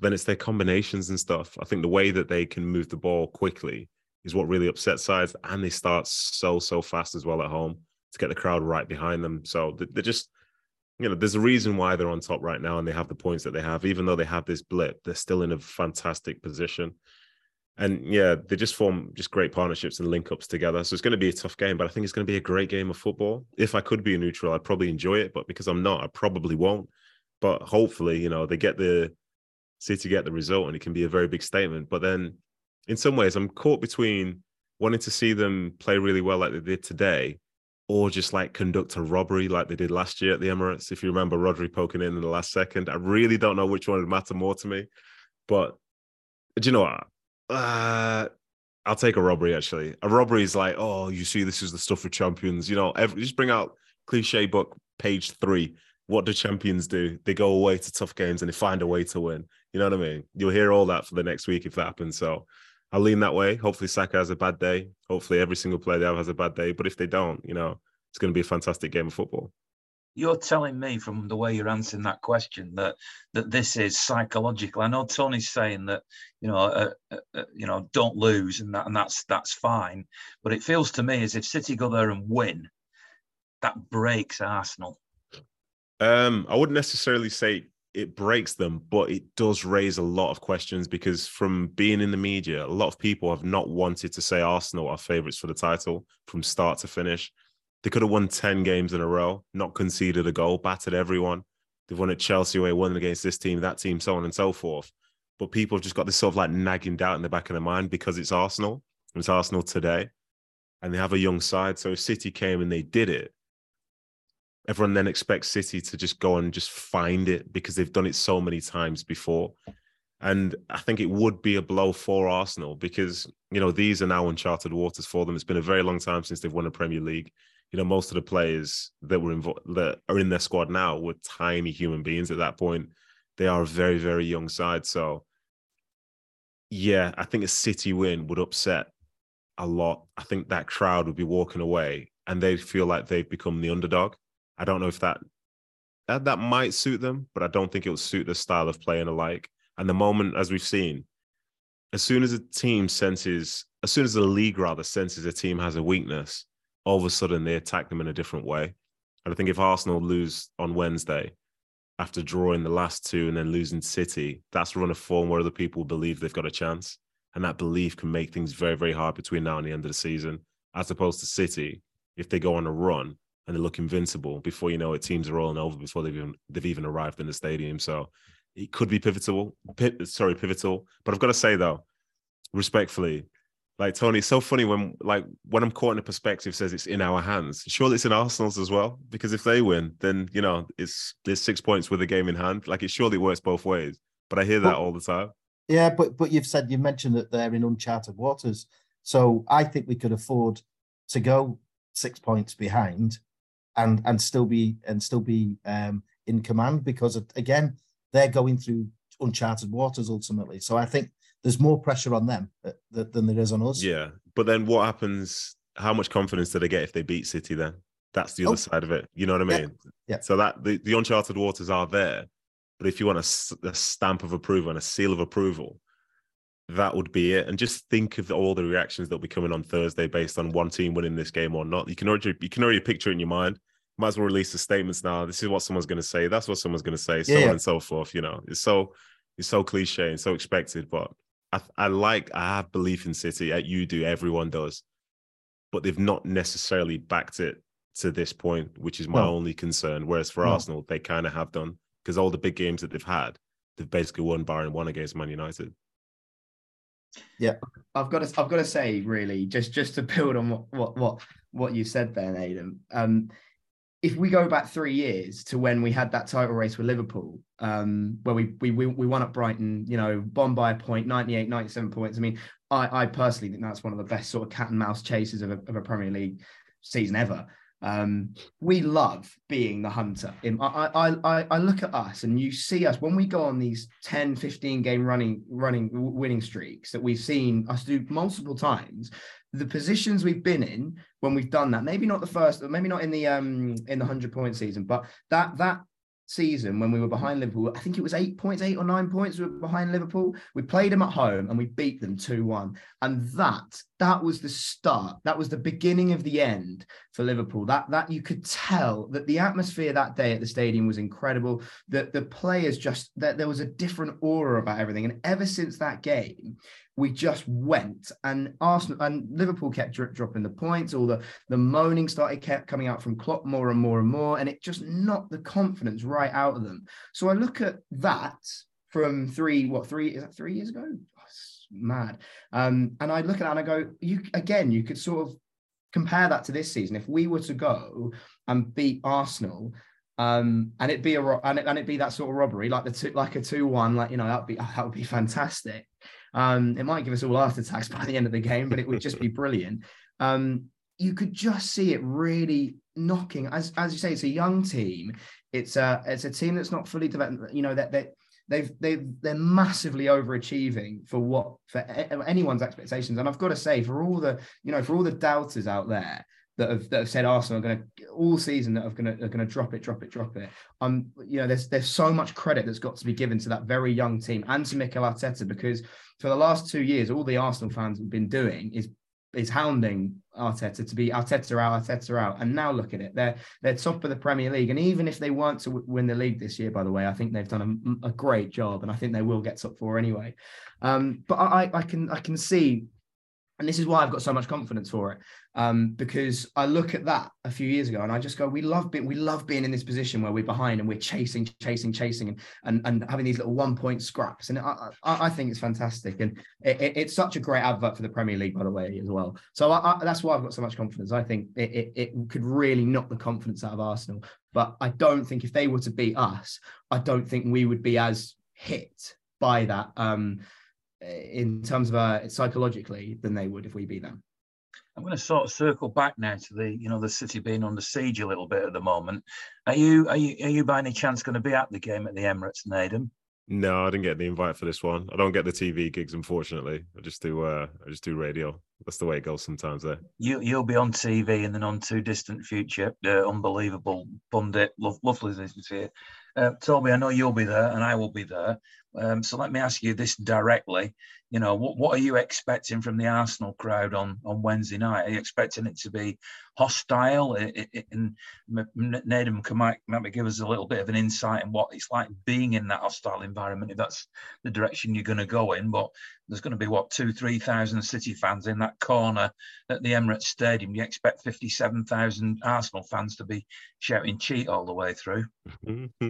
Then it's their combinations and stuff. I think the way that they can move the ball quickly is what really upsets sides, and they start so so fast as well at home to get the crowd right behind them. So they're just, you know, there's a reason why they're on top right now, and they have the points that they have. Even though they have this blip, they're still in a fantastic position and yeah, they just form just great partnerships and link ups together. So it's going to be a tough game, but I think it's going to be a great game of football. If I could be a neutral, I'd probably enjoy it, but because I'm not, I probably won't. But hopefully, you know, they get the City get the result, and it can be a very big statement. But then, in some ways, I'm caught between wanting to see them play really well like they did today, or just like conduct a robbery like they did last year at the Emirates. If you remember Rodri poking in in the last second, I really don't know which one would matter more to me. But do you know what? Uh, I'll take a robbery. Actually, a robbery is like, oh, you see, this is the stuff of champions. You know, every, just bring out cliche book page three. What do champions do? They go away to tough games and they find a way to win. You know what I mean? You'll hear all that for the next week if that happens. So I'll lean that way. Hopefully, Saka has a bad day. Hopefully, every single player they have has a bad day. But if they don't, you know, it's going to be a fantastic game of football you're telling me from the way you're answering that question that that this is psychological. I know Tony's saying that you know uh, uh, uh, you know don't lose and that and that's that's fine, but it feels to me as if City go there and win, that breaks Arsenal. Um, I wouldn't necessarily say it breaks them, but it does raise a lot of questions because from being in the media, a lot of people have not wanted to say Arsenal are favourites for the title from start to finish. They could have won 10 games in a row, not conceded a goal, battered everyone. They've won at Chelsea away, won against this team, that team, so on and so forth. But people have just got this sort of like nagging doubt in the back of their mind because it's Arsenal. It's Arsenal today. And they have a young side. So if City came and they did it, everyone then expects City to just go and just find it because they've done it so many times before. And I think it would be a blow for Arsenal because, you know, these are now uncharted waters for them. It's been a very long time since they've won a Premier League you know, most of the players that were involved that are in their squad now were tiny human beings at that point. They are a very, very young side. So yeah, I think a City win would upset a lot. I think that crowd would be walking away and they'd feel like they've become the underdog. I don't know if that that, that might suit them, but I don't think it will suit the style of playing alike. And the moment, as we've seen, as soon as a team senses, as soon as the league rather senses a team has a weakness, all of a sudden they attack them in a different way. And I think if Arsenal lose on Wednesday after drawing the last two and then losing City, that's a run of form where other people believe they've got a chance. And that belief can make things very, very hard between now and the end of the season, as opposed to City. If they go on a run, and they look invincible. Before you know it, teams are rolling over before they've even they've even arrived in the stadium. So it could be pivotal. sorry, pivotal. But I've got to say though, respectfully, like Tony, it's so funny when like when I'm caught in a perspective says it's in our hands. Surely it's in Arsenal's as well. Because if they win, then you know it's there's six points with a game in hand. Like it surely works both ways. But I hear that all the time. Yeah, but but you've said you mentioned that they're in uncharted waters. So I think we could afford to go six points behind and and still be and still be um, in command because again they're going through uncharted waters ultimately. So I think there's more pressure on them uh, than there is on us. Yeah, but then what happens? How much confidence do they get if they beat City? Then that's the other oh. side of it. You know what I mean? Yeah. yeah. So that the, the uncharted waters are there, but if you want a, a stamp of approval and a seal of approval, that would be it. And just think of all the reactions that'll be coming on Thursday based on one team winning this game or not. You can already you can already picture it in your mind. Might as well release the statements now. This is what someone's going to say. That's what someone's going to say. So yeah. on and so forth. You know, it's so it's so cliche and so expected. But I, I like I have belief in City. You do. Everyone does. But they've not necessarily backed it to this point, which is my no. only concern. Whereas for no. Arsenal, they kind of have done because all the big games that they've had, they've basically won, barring one against Man United. Yeah, I've got to. I've got to say, really, just just to build on what what what, what you said there, Adam. Um, if we go back three years to when we had that title race with Liverpool, um, where we, we we we won at Brighton, you know, bombed by a point, 98, 97 points. I mean, I, I personally think that's one of the best sort of cat and mouse chases of a, of a Premier League season ever. Um, we love being the hunter. I, I, I, I look at us and you see us when we go on these 10, 15 game running, running winning streaks that we've seen us do multiple times. The positions we've been in when we've done that, maybe not the first, maybe not in the um in the hundred point season, but that that season when we were behind Liverpool, I think it was eight points, eight or nine points we were behind Liverpool. We played them at home and we beat them 2-1. And that, that was the start. That was the beginning of the end for Liverpool. That that you could tell that the atmosphere that day at the stadium was incredible. That the players just that there was a different aura about everything. And ever since that game, we just went and Arsenal and Liverpool kept dro- dropping the points. All the the moaning started kept coming out from Klopp more and more and more, and it just knocked the confidence right out of them. So I look at that from three, what three is that three years ago? Oh, mad. Um, and I look at that and I go, you again, you could sort of compare that to this season. If we were to go and beat Arsenal um, and it be a and it, and it be that sort of robbery, like the two, like a two one, like you know that'd be that would be fantastic. Um, it might give us all after attacks by the end of the game, but it would just be brilliant. Um, you could just see it really knocking. As as you say, it's a young team. It's a it's a team that's not fully developed. You know that that they've they've they're massively overachieving for what for anyone's expectations. And I've got to say, for all the you know for all the doubters out there that have that have said Arsenal are going to all season that are going to are going to drop it, drop it, drop it. Um, you know, there's there's so much credit that's got to be given to that very young team and to Mikel Arteta because for the last two years, all the Arsenal fans have been doing is is hounding Arteta to be Arteta out, Arteta out, and now look at it. They're they're top of the Premier League, and even if they weren't to win the league this year, by the way, I think they've done a, a great job, and I think they will get top four anyway. Um, but I, I can I can see and this is why I've got so much confidence for it, um, because I look at that a few years ago and I just go, we love being, we love being in this position where we're behind and we're chasing, chasing, chasing, and and, and having these little one point scraps, and I, I, I think it's fantastic, and it, it, it's such a great advert for the Premier League, by the way, as well. So I, that's why I've got so much confidence. I think it, it, it could really knock the confidence out of Arsenal, but I don't think if they were to beat us, I don't think we would be as hit by that. Um, in terms of uh, psychologically than they would if we beat them. I'm going to sort of circle back now to the, you know, the city being under siege a little bit at the moment. Are you, are you, are you by any chance going to be at the game at the Emirates, Nedum? No, I didn't get the invite for this one. I don't get the TV gigs, unfortunately. I just do, uh, I just do radio. That's the way it goes sometimes. There, you, you'll be on TV in the non too distant future. Uh, unbelievable pundit, Lo- lovely to see it. Uh, Toby, I know you'll be there, and I will be there. Um, so let me ask you this directly. You know, what, what are you expecting from the Arsenal crowd on, on Wednesday night? Are you expecting it to be hostile? And Nedum can might, might give us a little bit of an insight in what it's like being in that hostile environment, if that's the direction you're going to go in. But there's going to be what two, three thousand City fans in that corner at the Emirates Stadium, you expect 57,000 Arsenal fans to be shouting cheat all the way through. Um,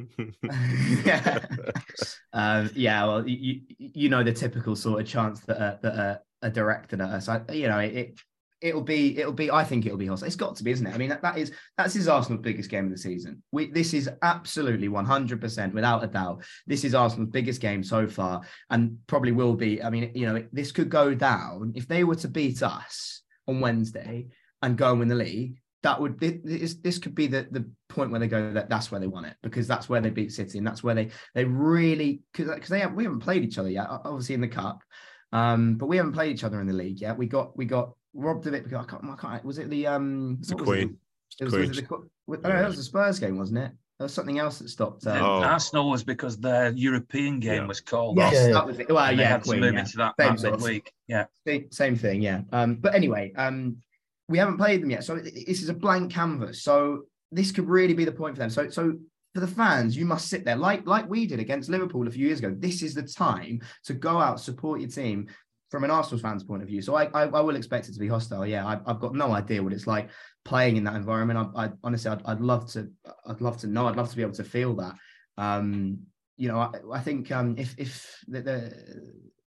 yeah, well, you, you know the typical sort of chance that a, that a, a directed at us. I, you know, it, it'll be it'll be I think it'll be hostile. It's got to be, isn't it? I mean that, that is that's his Arsenal's biggest game of the season. We this is absolutely 100% without a doubt. This is Arsenal's biggest game so far and probably will be. I mean, you know, this could go down if they were to beat us on Wednesday and go and win the league. That would this, this could be the, the point where they go that that's where they won it because that's where they beat City and that's where they they really because they have, we haven't played each other yet obviously in the cup um, but we haven't played each other in the league yet. We got we got robbed of it because I can't, I can't was it the um it's a Queen. It, it was, was it the, I don't know, it was a Spurs game, wasn't it? There was something else that stopped. Uh, oh. Arsenal was because their European game yeah. was called yes, off. that was it. Well, yeah, had Queen, to move yeah. into that, same that week. Yeah, same thing. Yeah. Um, but anyway, um, we haven't played them yet, so this is a blank canvas. So this could really be the point for them. So, so for the fans, you must sit there like like we did against Liverpool a few years ago. This is the time to go out, support your team, from an Arsenal fan's point of view. So I, I, I will expect it to be hostile. Yeah, I, have got no idea what it's like playing in that environment. I, I honestly, I'd, I'd, love to, I'd love to know. I'd love to be able to feel that. Um, you know, I, I think um, if if the, the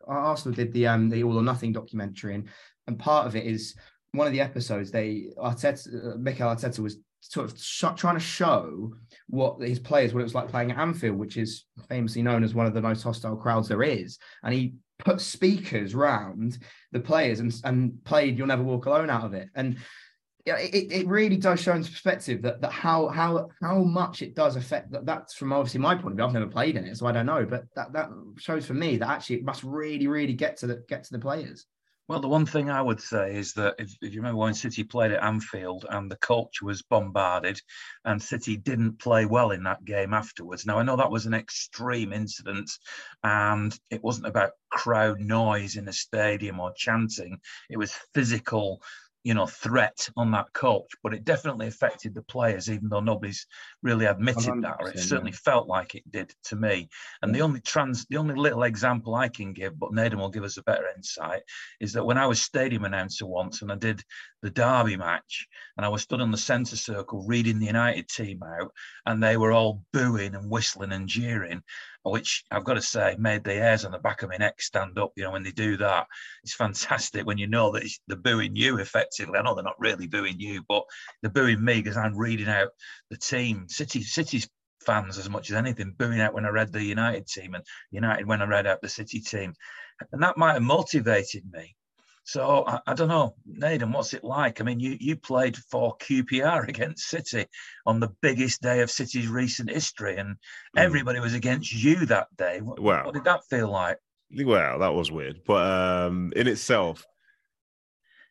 Arsenal did the um the All or Nothing documentary, and and part of it is one of the episodes they Arteta, uh, Mikel Arteta was sort of sh- trying to show what his players what it was like playing at Anfield, which is famously known as one of the most hostile crowds there is, and he put speakers round the players and, and played You'll Never Walk Alone out of it. And it, it really does show into perspective that, that how how how much it does affect that that's from obviously my point of view. I've never played in it, so I don't know. But that that shows for me that actually it must really, really get to the get to the players. Well, the one thing I would say is that if, if, you remember when City played at Anfield and the culture was bombarded and City didn't play well in that game afterwards. Now, I know that was an extreme incident and it wasn't about crowd noise in a stadium or chanting, it was physical you know threat on that coach but it definitely affected the players even though nobody's really admitted that or it certainly yeah. felt like it did to me and the only trans the only little example i can give but Nedum will give us a better insight is that when i was stadium announcer once and i did the derby match and i was stood on the centre circle reading the united team out and they were all booing and whistling and jeering which I've got to say made the hairs on the back of my neck stand up. You know, when they do that, it's fantastic when you know that they're booing you effectively. I know they're not really booing you, but they're booing me because I'm reading out the team. City, City's fans as much as anything booing out when I read the United team and United when I read out the City team, and that might have motivated me. So I, I, don't know, Nedum, what's it like? I mean, you you played for QPR against City on the biggest day of City's recent history, and mm. everybody was against you that day. What, well, what did that feel like? Well, that was weird, but um, in itself,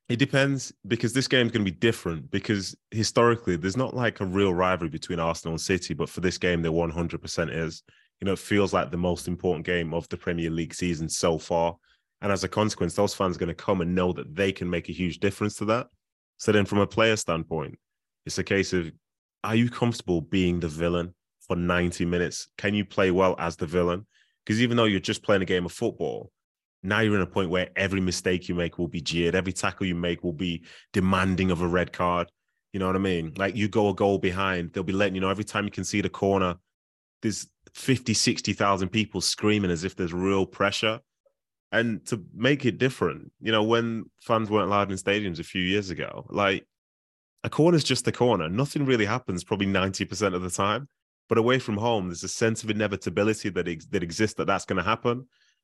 it depends because this game's going to be different because historically there's not like a real rivalry between Arsenal and City, but for this game there 100% is. You know, it feels like the most important game of the Premier League season so far and as a consequence, those fans are going to come and know that they can make a huge difference to that. So then, from a player standpoint, it's a case of are you comfortable being the villain for 90 minutes? Can you play well as the villain? Because even though you're just playing a game of football, now you're in a point where every mistake you make will be jeered, every tackle you make will be demanding of a red card. You know what I mean? Like you go a goal behind, they'll be letting you know every time you can see the corner, there's 50, 60,000 people screaming as if there's real pressure and to make it different, you know, when fans weren't allowed in stadiums a few years ago, like a corner is just a corner. Nothing really happens probably 90% of the time. But away from home, there's a sense of inevitability that, ex- that exists that that's going to happen.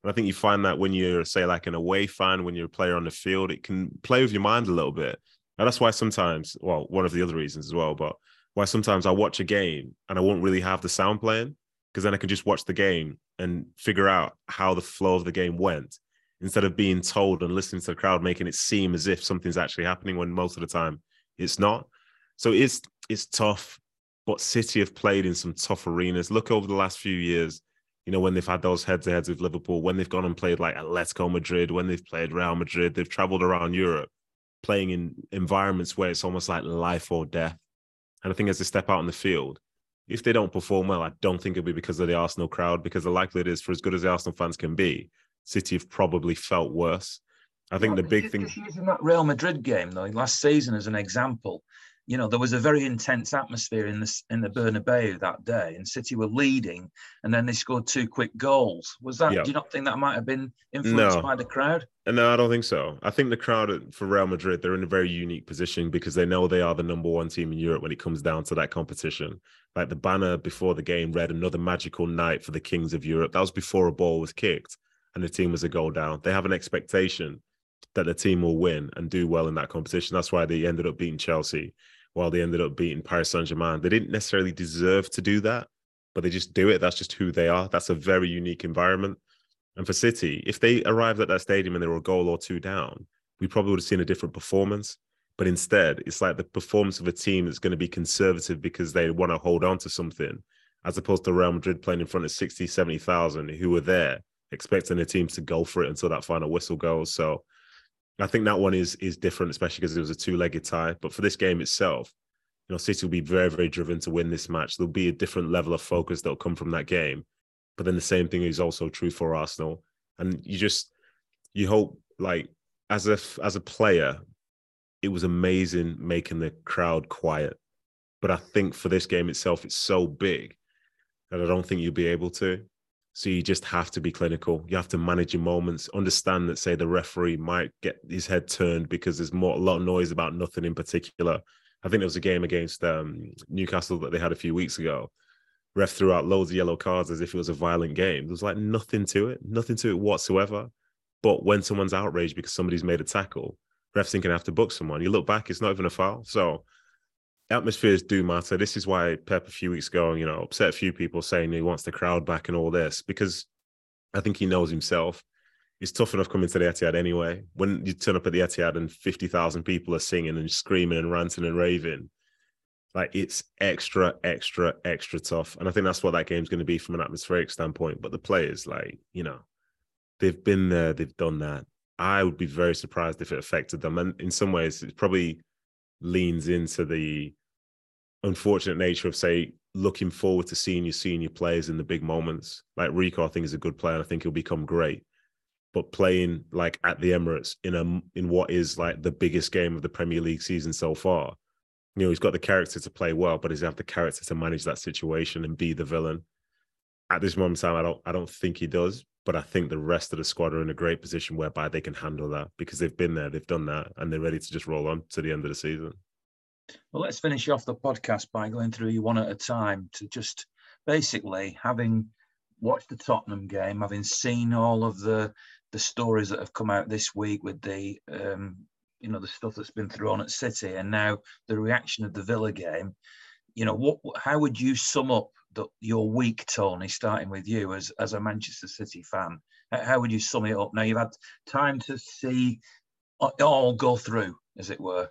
And I think you find that when you're, say, like an away fan, when you're a player on the field, it can play with your mind a little bit. And that's why sometimes, well, one of the other reasons as well, but why sometimes I watch a game and I won't really have the sound playing because then I can just watch the game and figure out how the flow of the game went instead of being told and listening to the crowd making it seem as if something's actually happening when most of the time it's not. So it's it's tough, but City have played in some tough arenas. Look over the last few years, you know, when they've had those head-to-heads with Liverpool, when they've gone and played like Atletico Madrid, when they've played Real Madrid, they've traveled around Europe playing in environments where it's almost like life or death. And I think as they step out on the field, if they don't perform well, I don't think it'll be because of the Arsenal crowd, because the likelihood is for as good as the Arsenal fans can be, City have probably felt worse. I think the big thing. Just using that Real Madrid game though, last season as an example, you know, there was a very intense atmosphere in the in the Bernabeu that day, and City were leading, and then they scored two quick goals. Was that? Yeah. Do you not think that might have been influenced no. by the crowd? No, I don't think so. I think the crowd for Real Madrid they're in a very unique position because they know they are the number one team in Europe when it comes down to that competition. Like the banner before the game read "Another magical night for the kings of Europe." That was before a ball was kicked and the team was a goal down. They have an expectation that the team will win and do well in that competition. That's why they ended up beating Chelsea while they ended up beating Paris Saint Germain. They didn't necessarily deserve to do that, but they just do it. That's just who they are. That's a very unique environment. And for City, if they arrived at that stadium and they were a goal or two down, we probably would have seen a different performance. But instead, it's like the performance of a team that's going to be conservative because they want to hold on to something, as opposed to Real Madrid playing in front of 60, 70,000 who were there expecting the teams to go for it until that final whistle goes. So I think that one is is different, especially because it was a two-legged tie. But for this game itself, you know, City will be very, very driven to win this match. There'll be a different level of focus that'll come from that game. But then the same thing is also true for Arsenal. And you just you hope like as a as a player, it was amazing making the crowd quiet. But I think for this game itself, it's so big that I don't think you'll be able to. So you just have to be clinical. You have to manage your moments. Understand that, say, the referee might get his head turned because there's more a lot of noise about nothing in particular. I think there was a game against um, Newcastle that they had a few weeks ago. Ref threw out loads of yellow cards as if it was a violent game. There was like nothing to it, nothing to it whatsoever. But when someone's outraged because somebody's made a tackle, refs thinking I have to book someone. You look back, it's not even a foul. So atmospheres do matter. This is why Pep a few weeks ago, you know, upset a few people saying he wants the crowd back and all this because I think he knows himself. It's tough enough coming to the Etihad anyway. When you turn up at the Etihad and fifty thousand people are singing and screaming and ranting and raving, like it's extra, extra, extra tough. And I think that's what that game's going to be from an atmospheric standpoint. But the players, like you know, they've been there, they've done that. I would be very surprised if it affected them. And in some ways, it's probably leans into the unfortunate nature of say looking forward to seeing your senior players in the big moments. Like Rico, I think is a good player. I think he'll become great. But playing like at the Emirates in a in what is like the biggest game of the Premier League season so far, you know, he's got the character to play well, but does he have the character to manage that situation and be the villain? At this moment in time, I don't I don't think he does. But I think the rest of the squad are in a great position whereby they can handle that because they've been there, they've done that, and they're ready to just roll on to the end of the season. Well, let's finish off the podcast by going through you one at a time to just basically having watched the Tottenham game, having seen all of the the stories that have come out this week with the um, you know the stuff that's been thrown at City, and now the reaction of the Villa game. You know, what? How would you sum up the, your week, Tony? Starting with you as as a Manchester City fan, how would you sum it up? Now you've had time to see it all go through, as it were.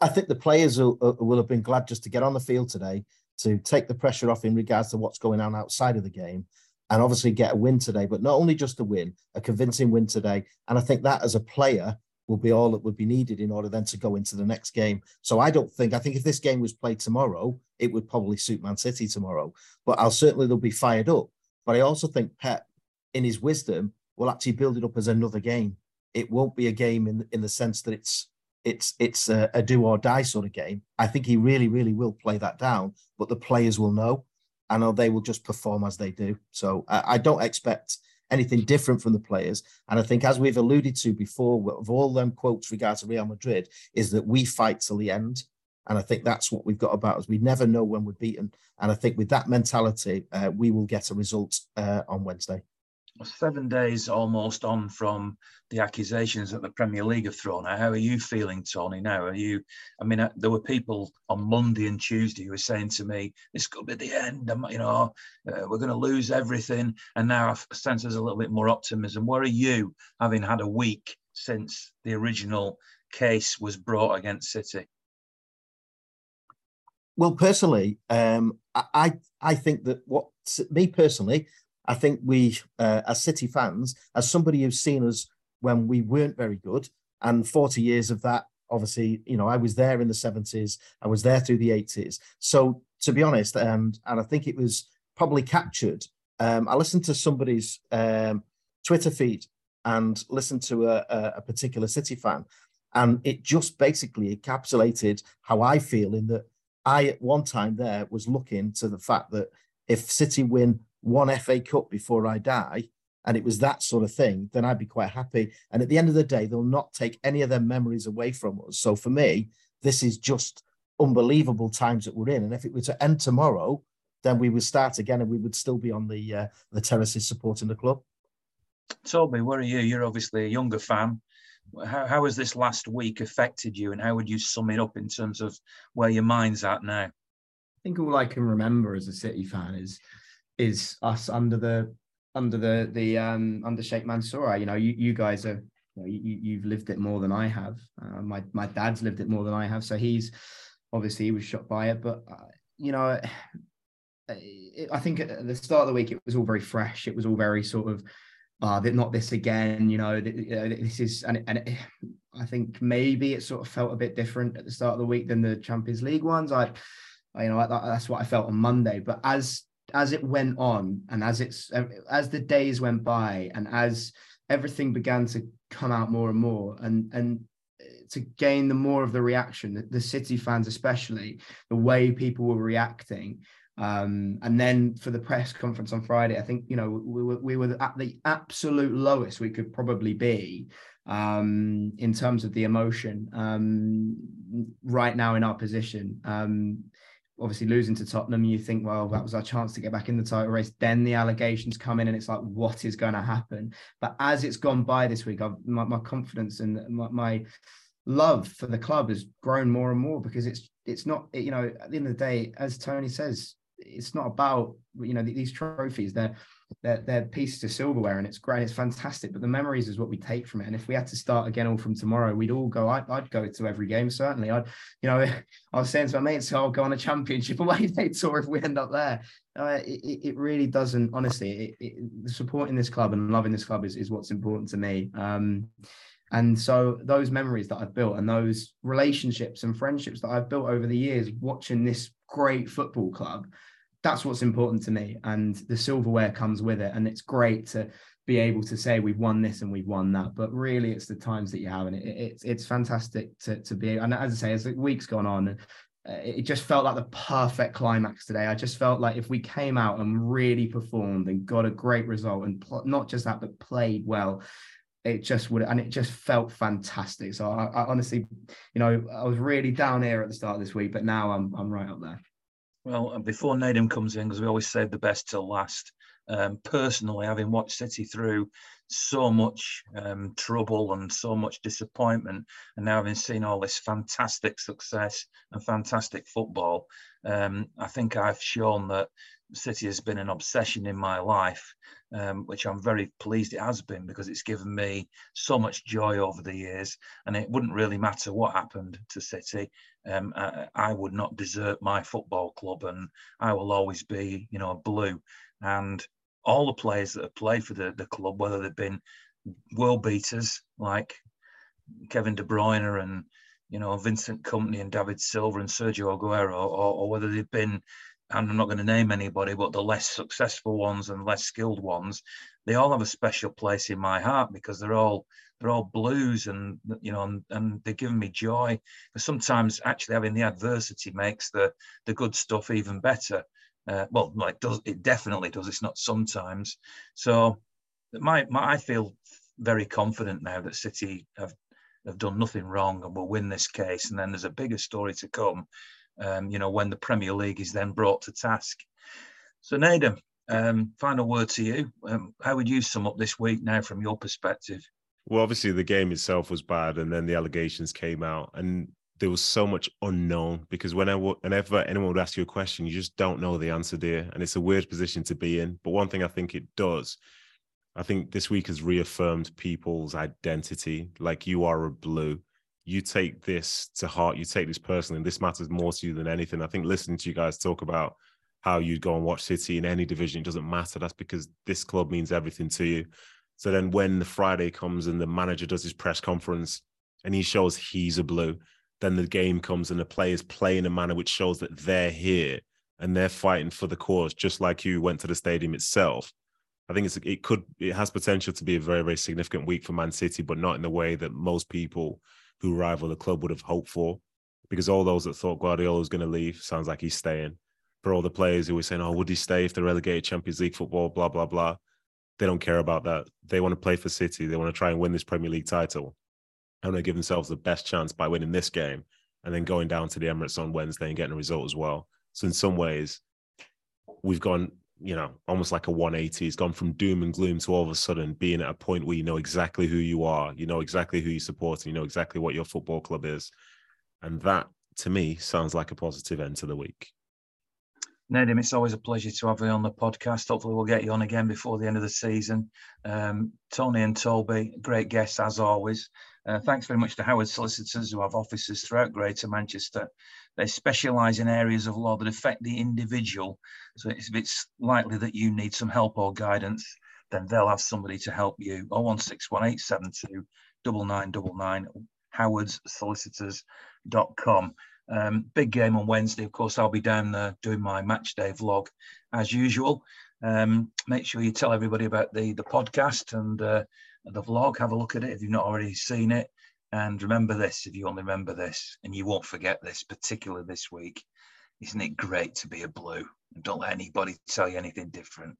I think the players will, uh, will have been glad just to get on the field today to take the pressure off in regards to what's going on outside of the game and obviously get a win today, but not only just a win, a convincing win today. And I think that as a player will be all that would be needed in order then to go into the next game. So I don't think, I think if this game was played tomorrow, it would probably suit Man City tomorrow, but I'll certainly they'll be fired up. But I also think Pep, in his wisdom, will actually build it up as another game. It won't be a game in, in the sense that it's it's it's a, a, do or die sort of game. I think he really, really will play that down, but the players will know. Know they will just perform as they do. So I, I don't expect anything different from the players. And I think, as we've alluded to before, of all them quotes regarding Real Madrid, is that we fight till the end. And I think that's what we've got about us. We never know when we're beaten. And I think with that mentality, uh, we will get a result uh, on Wednesday seven days almost on from the accusations that the Premier League have thrown out. How are you feeling, Tony? Now, are you? I mean, uh, there were people on Monday and Tuesday who were saying to me, "This could be the end. You know, uh, we're going to lose everything." And now I sense there's a little bit more optimism. Where are you, having had a week since the original case was brought against City? Well, personally, um, I I think that what me personally, I think we, uh, as City fans, as somebody who's seen us when we weren't very good, and 40 years of that, obviously, you know, I was there in the 70s, I was there through the 80s. So to be honest, and and I think it was probably captured. Um, I listened to somebody's um, Twitter feed, and listened to a, a particular City fan, and it just basically encapsulated how I feel in that I at one time there was looking to the fact that if City win one FA Cup before I die, and it was that sort of thing, then I'd be quite happy. And at the end of the day, they'll not take any of their memories away from us. So for me, this is just unbelievable times that we're in. And if it were to end tomorrow, then we would start again and we would still be on the uh, the terraces supporting the club. Toby, where are you? You're obviously a younger fan. How, how has this last week affected you and how would you sum it up in terms of where your mind's at now? I think all I can remember as a City fan is is us under the under the the um under Sheikh Mansour. You know, you, you guys are you, know, you you've lived it more than I have. Uh, my my dad's lived it more than I have, so he's obviously he was shocked by it. But uh, you know, it, I think at the start of the week it was all very fresh. It was all very sort of uh, not this again. You know, this is and and it, I think maybe it sort of felt a bit different at the start of the week than the Champions League ones. I, I you know, that's what I felt on Monday. But as as it went on and as it's as the days went by and as everything began to come out more and more and and to gain the more of the reaction the city fans especially the way people were reacting um, and then for the press conference on friday i think you know we were, we were at the absolute lowest we could probably be um, in terms of the emotion um, right now in our position. Um, obviously losing to Tottenham, you think, well, that was our chance to get back in the title race. Then the allegations come in, and it's like, what is going to happen? But as it's gone by this week, I've, my, my confidence and my, my, love for the club has grown more and more because it's it's not you know at the end of the day, as Tony says, it's not about you know these trophies. They're they're, they're pieces of silverware and it's great it's fantastic but the memories is what we take from it and if we had to start again all from tomorrow we'd all go I'd, I'd go to every game certainly I'd you know I was saying to my mates I'll go on a championship away day tour if we end up there. Uh, it, it really doesn't honestly it, it, supporting this club and loving this club is, is what's important to me um, and so those memories that I've built and those relationships and friendships that I've built over the years watching this great football club that's what's important to me. And the silverware comes with it. And it's great to be able to say we've won this and we've won that. But really, it's the times that you have. And it, it, it's, it's fantastic to, to be. And as I say, as the week's gone on, uh, it just felt like the perfect climax today. I just felt like if we came out and really performed and got a great result and pl- not just that, but played well, it just would, and it just felt fantastic. So I, I honestly, you know, I was really down here at the start of this week, but now I'm I'm right up there. Well, uh, before Nedum comes in, because we always save the best till last. Um, personally, having watched City through so much um, trouble and so much disappointment, and now having seen all this fantastic success and fantastic football, um, I think I've shown that City has been an obsession in my life, um, which I'm very pleased it has been because it's given me so much joy over the years. And it wouldn't really matter what happened to City. Um, I, I, would not desert my football club, and I will always be, you know, blue. And all the players that have played for the, the club, whether they've been world beaters like Kevin De Bruyne and you know Vincent Kompany and David Silva and Sergio Aguero, or, or whether they've been and I'm not going to name anybody, but the less successful ones and less skilled ones, they all have a special place in my heart because they're all they're all blues and you know and, and they're giving me joy. But sometimes actually having the adversity makes the the good stuff even better. Uh, well, it does it definitely does. It's not sometimes. So my, my I feel very confident now that City have have done nothing wrong and will win this case. And then there's a bigger story to come um, you know, when the Premier League is then brought to task. So, Nedum, um, final word to you. Um, how would you sum up this week now from your perspective? Well, obviously, the game itself was bad, and then the allegations came out, and there was so much unknown because whenever, whenever anyone would ask you a question, you just don't know the answer there. And it's a weird position to be in. But one thing I think it does, I think this week has reaffirmed people's identity. Like you are a blue you take this to heart, you take this personally, and this matters more to you than anything. I think listening to you guys talk about how you'd go and watch City in any division, it doesn't matter. That's because this club means everything to you. So then when the Friday comes and the manager does his press conference and he shows he's a blue, then the game comes and the players play in a manner which shows that they're here and they're fighting for the cause, just like you went to the stadium itself. I think it's it could it has potential to be a very very significant week for Man City, but not in the way that most people who rival the club would have hoped for. Because all those that thought Guardiola was going to leave sounds like he's staying. For all the players who were saying, "Oh, would he stay if they're relegated Champions League football?" Blah blah blah. They don't care about that. They want to play for City. They want to try and win this Premier League title. And they give themselves the best chance by winning this game and then going down to the Emirates on Wednesday and getting a result as well. So in some ways, we've gone you know, almost like a 180. It's gone from doom and gloom to all of a sudden being at a point where you know exactly who you are, you know exactly who you support, and you know exactly what your football club is. And that, to me, sounds like a positive end to the week. Nedum, it's always a pleasure to have you on the podcast. Hopefully, we'll get you on again before the end of the season. Um, Tony and Toby, great guests as always. Uh, thanks very much to Howard Solicitors, who have offices throughout Greater Manchester. They specialise in areas of law that affect the individual. So if it's likely that you need some help or guidance, then they'll have somebody to help you. 0161872 9999 howardsolicitors.com. Um, big game on Wednesday. Of course, I'll be down there doing my match day vlog as usual. Um, make sure you tell everybody about the the podcast and uh, the vlog. Have a look at it if you've not already seen it. And remember this if you only remember this, and you won't forget this, particularly this week. Isn't it great to be a blue? And don't let anybody tell you anything different.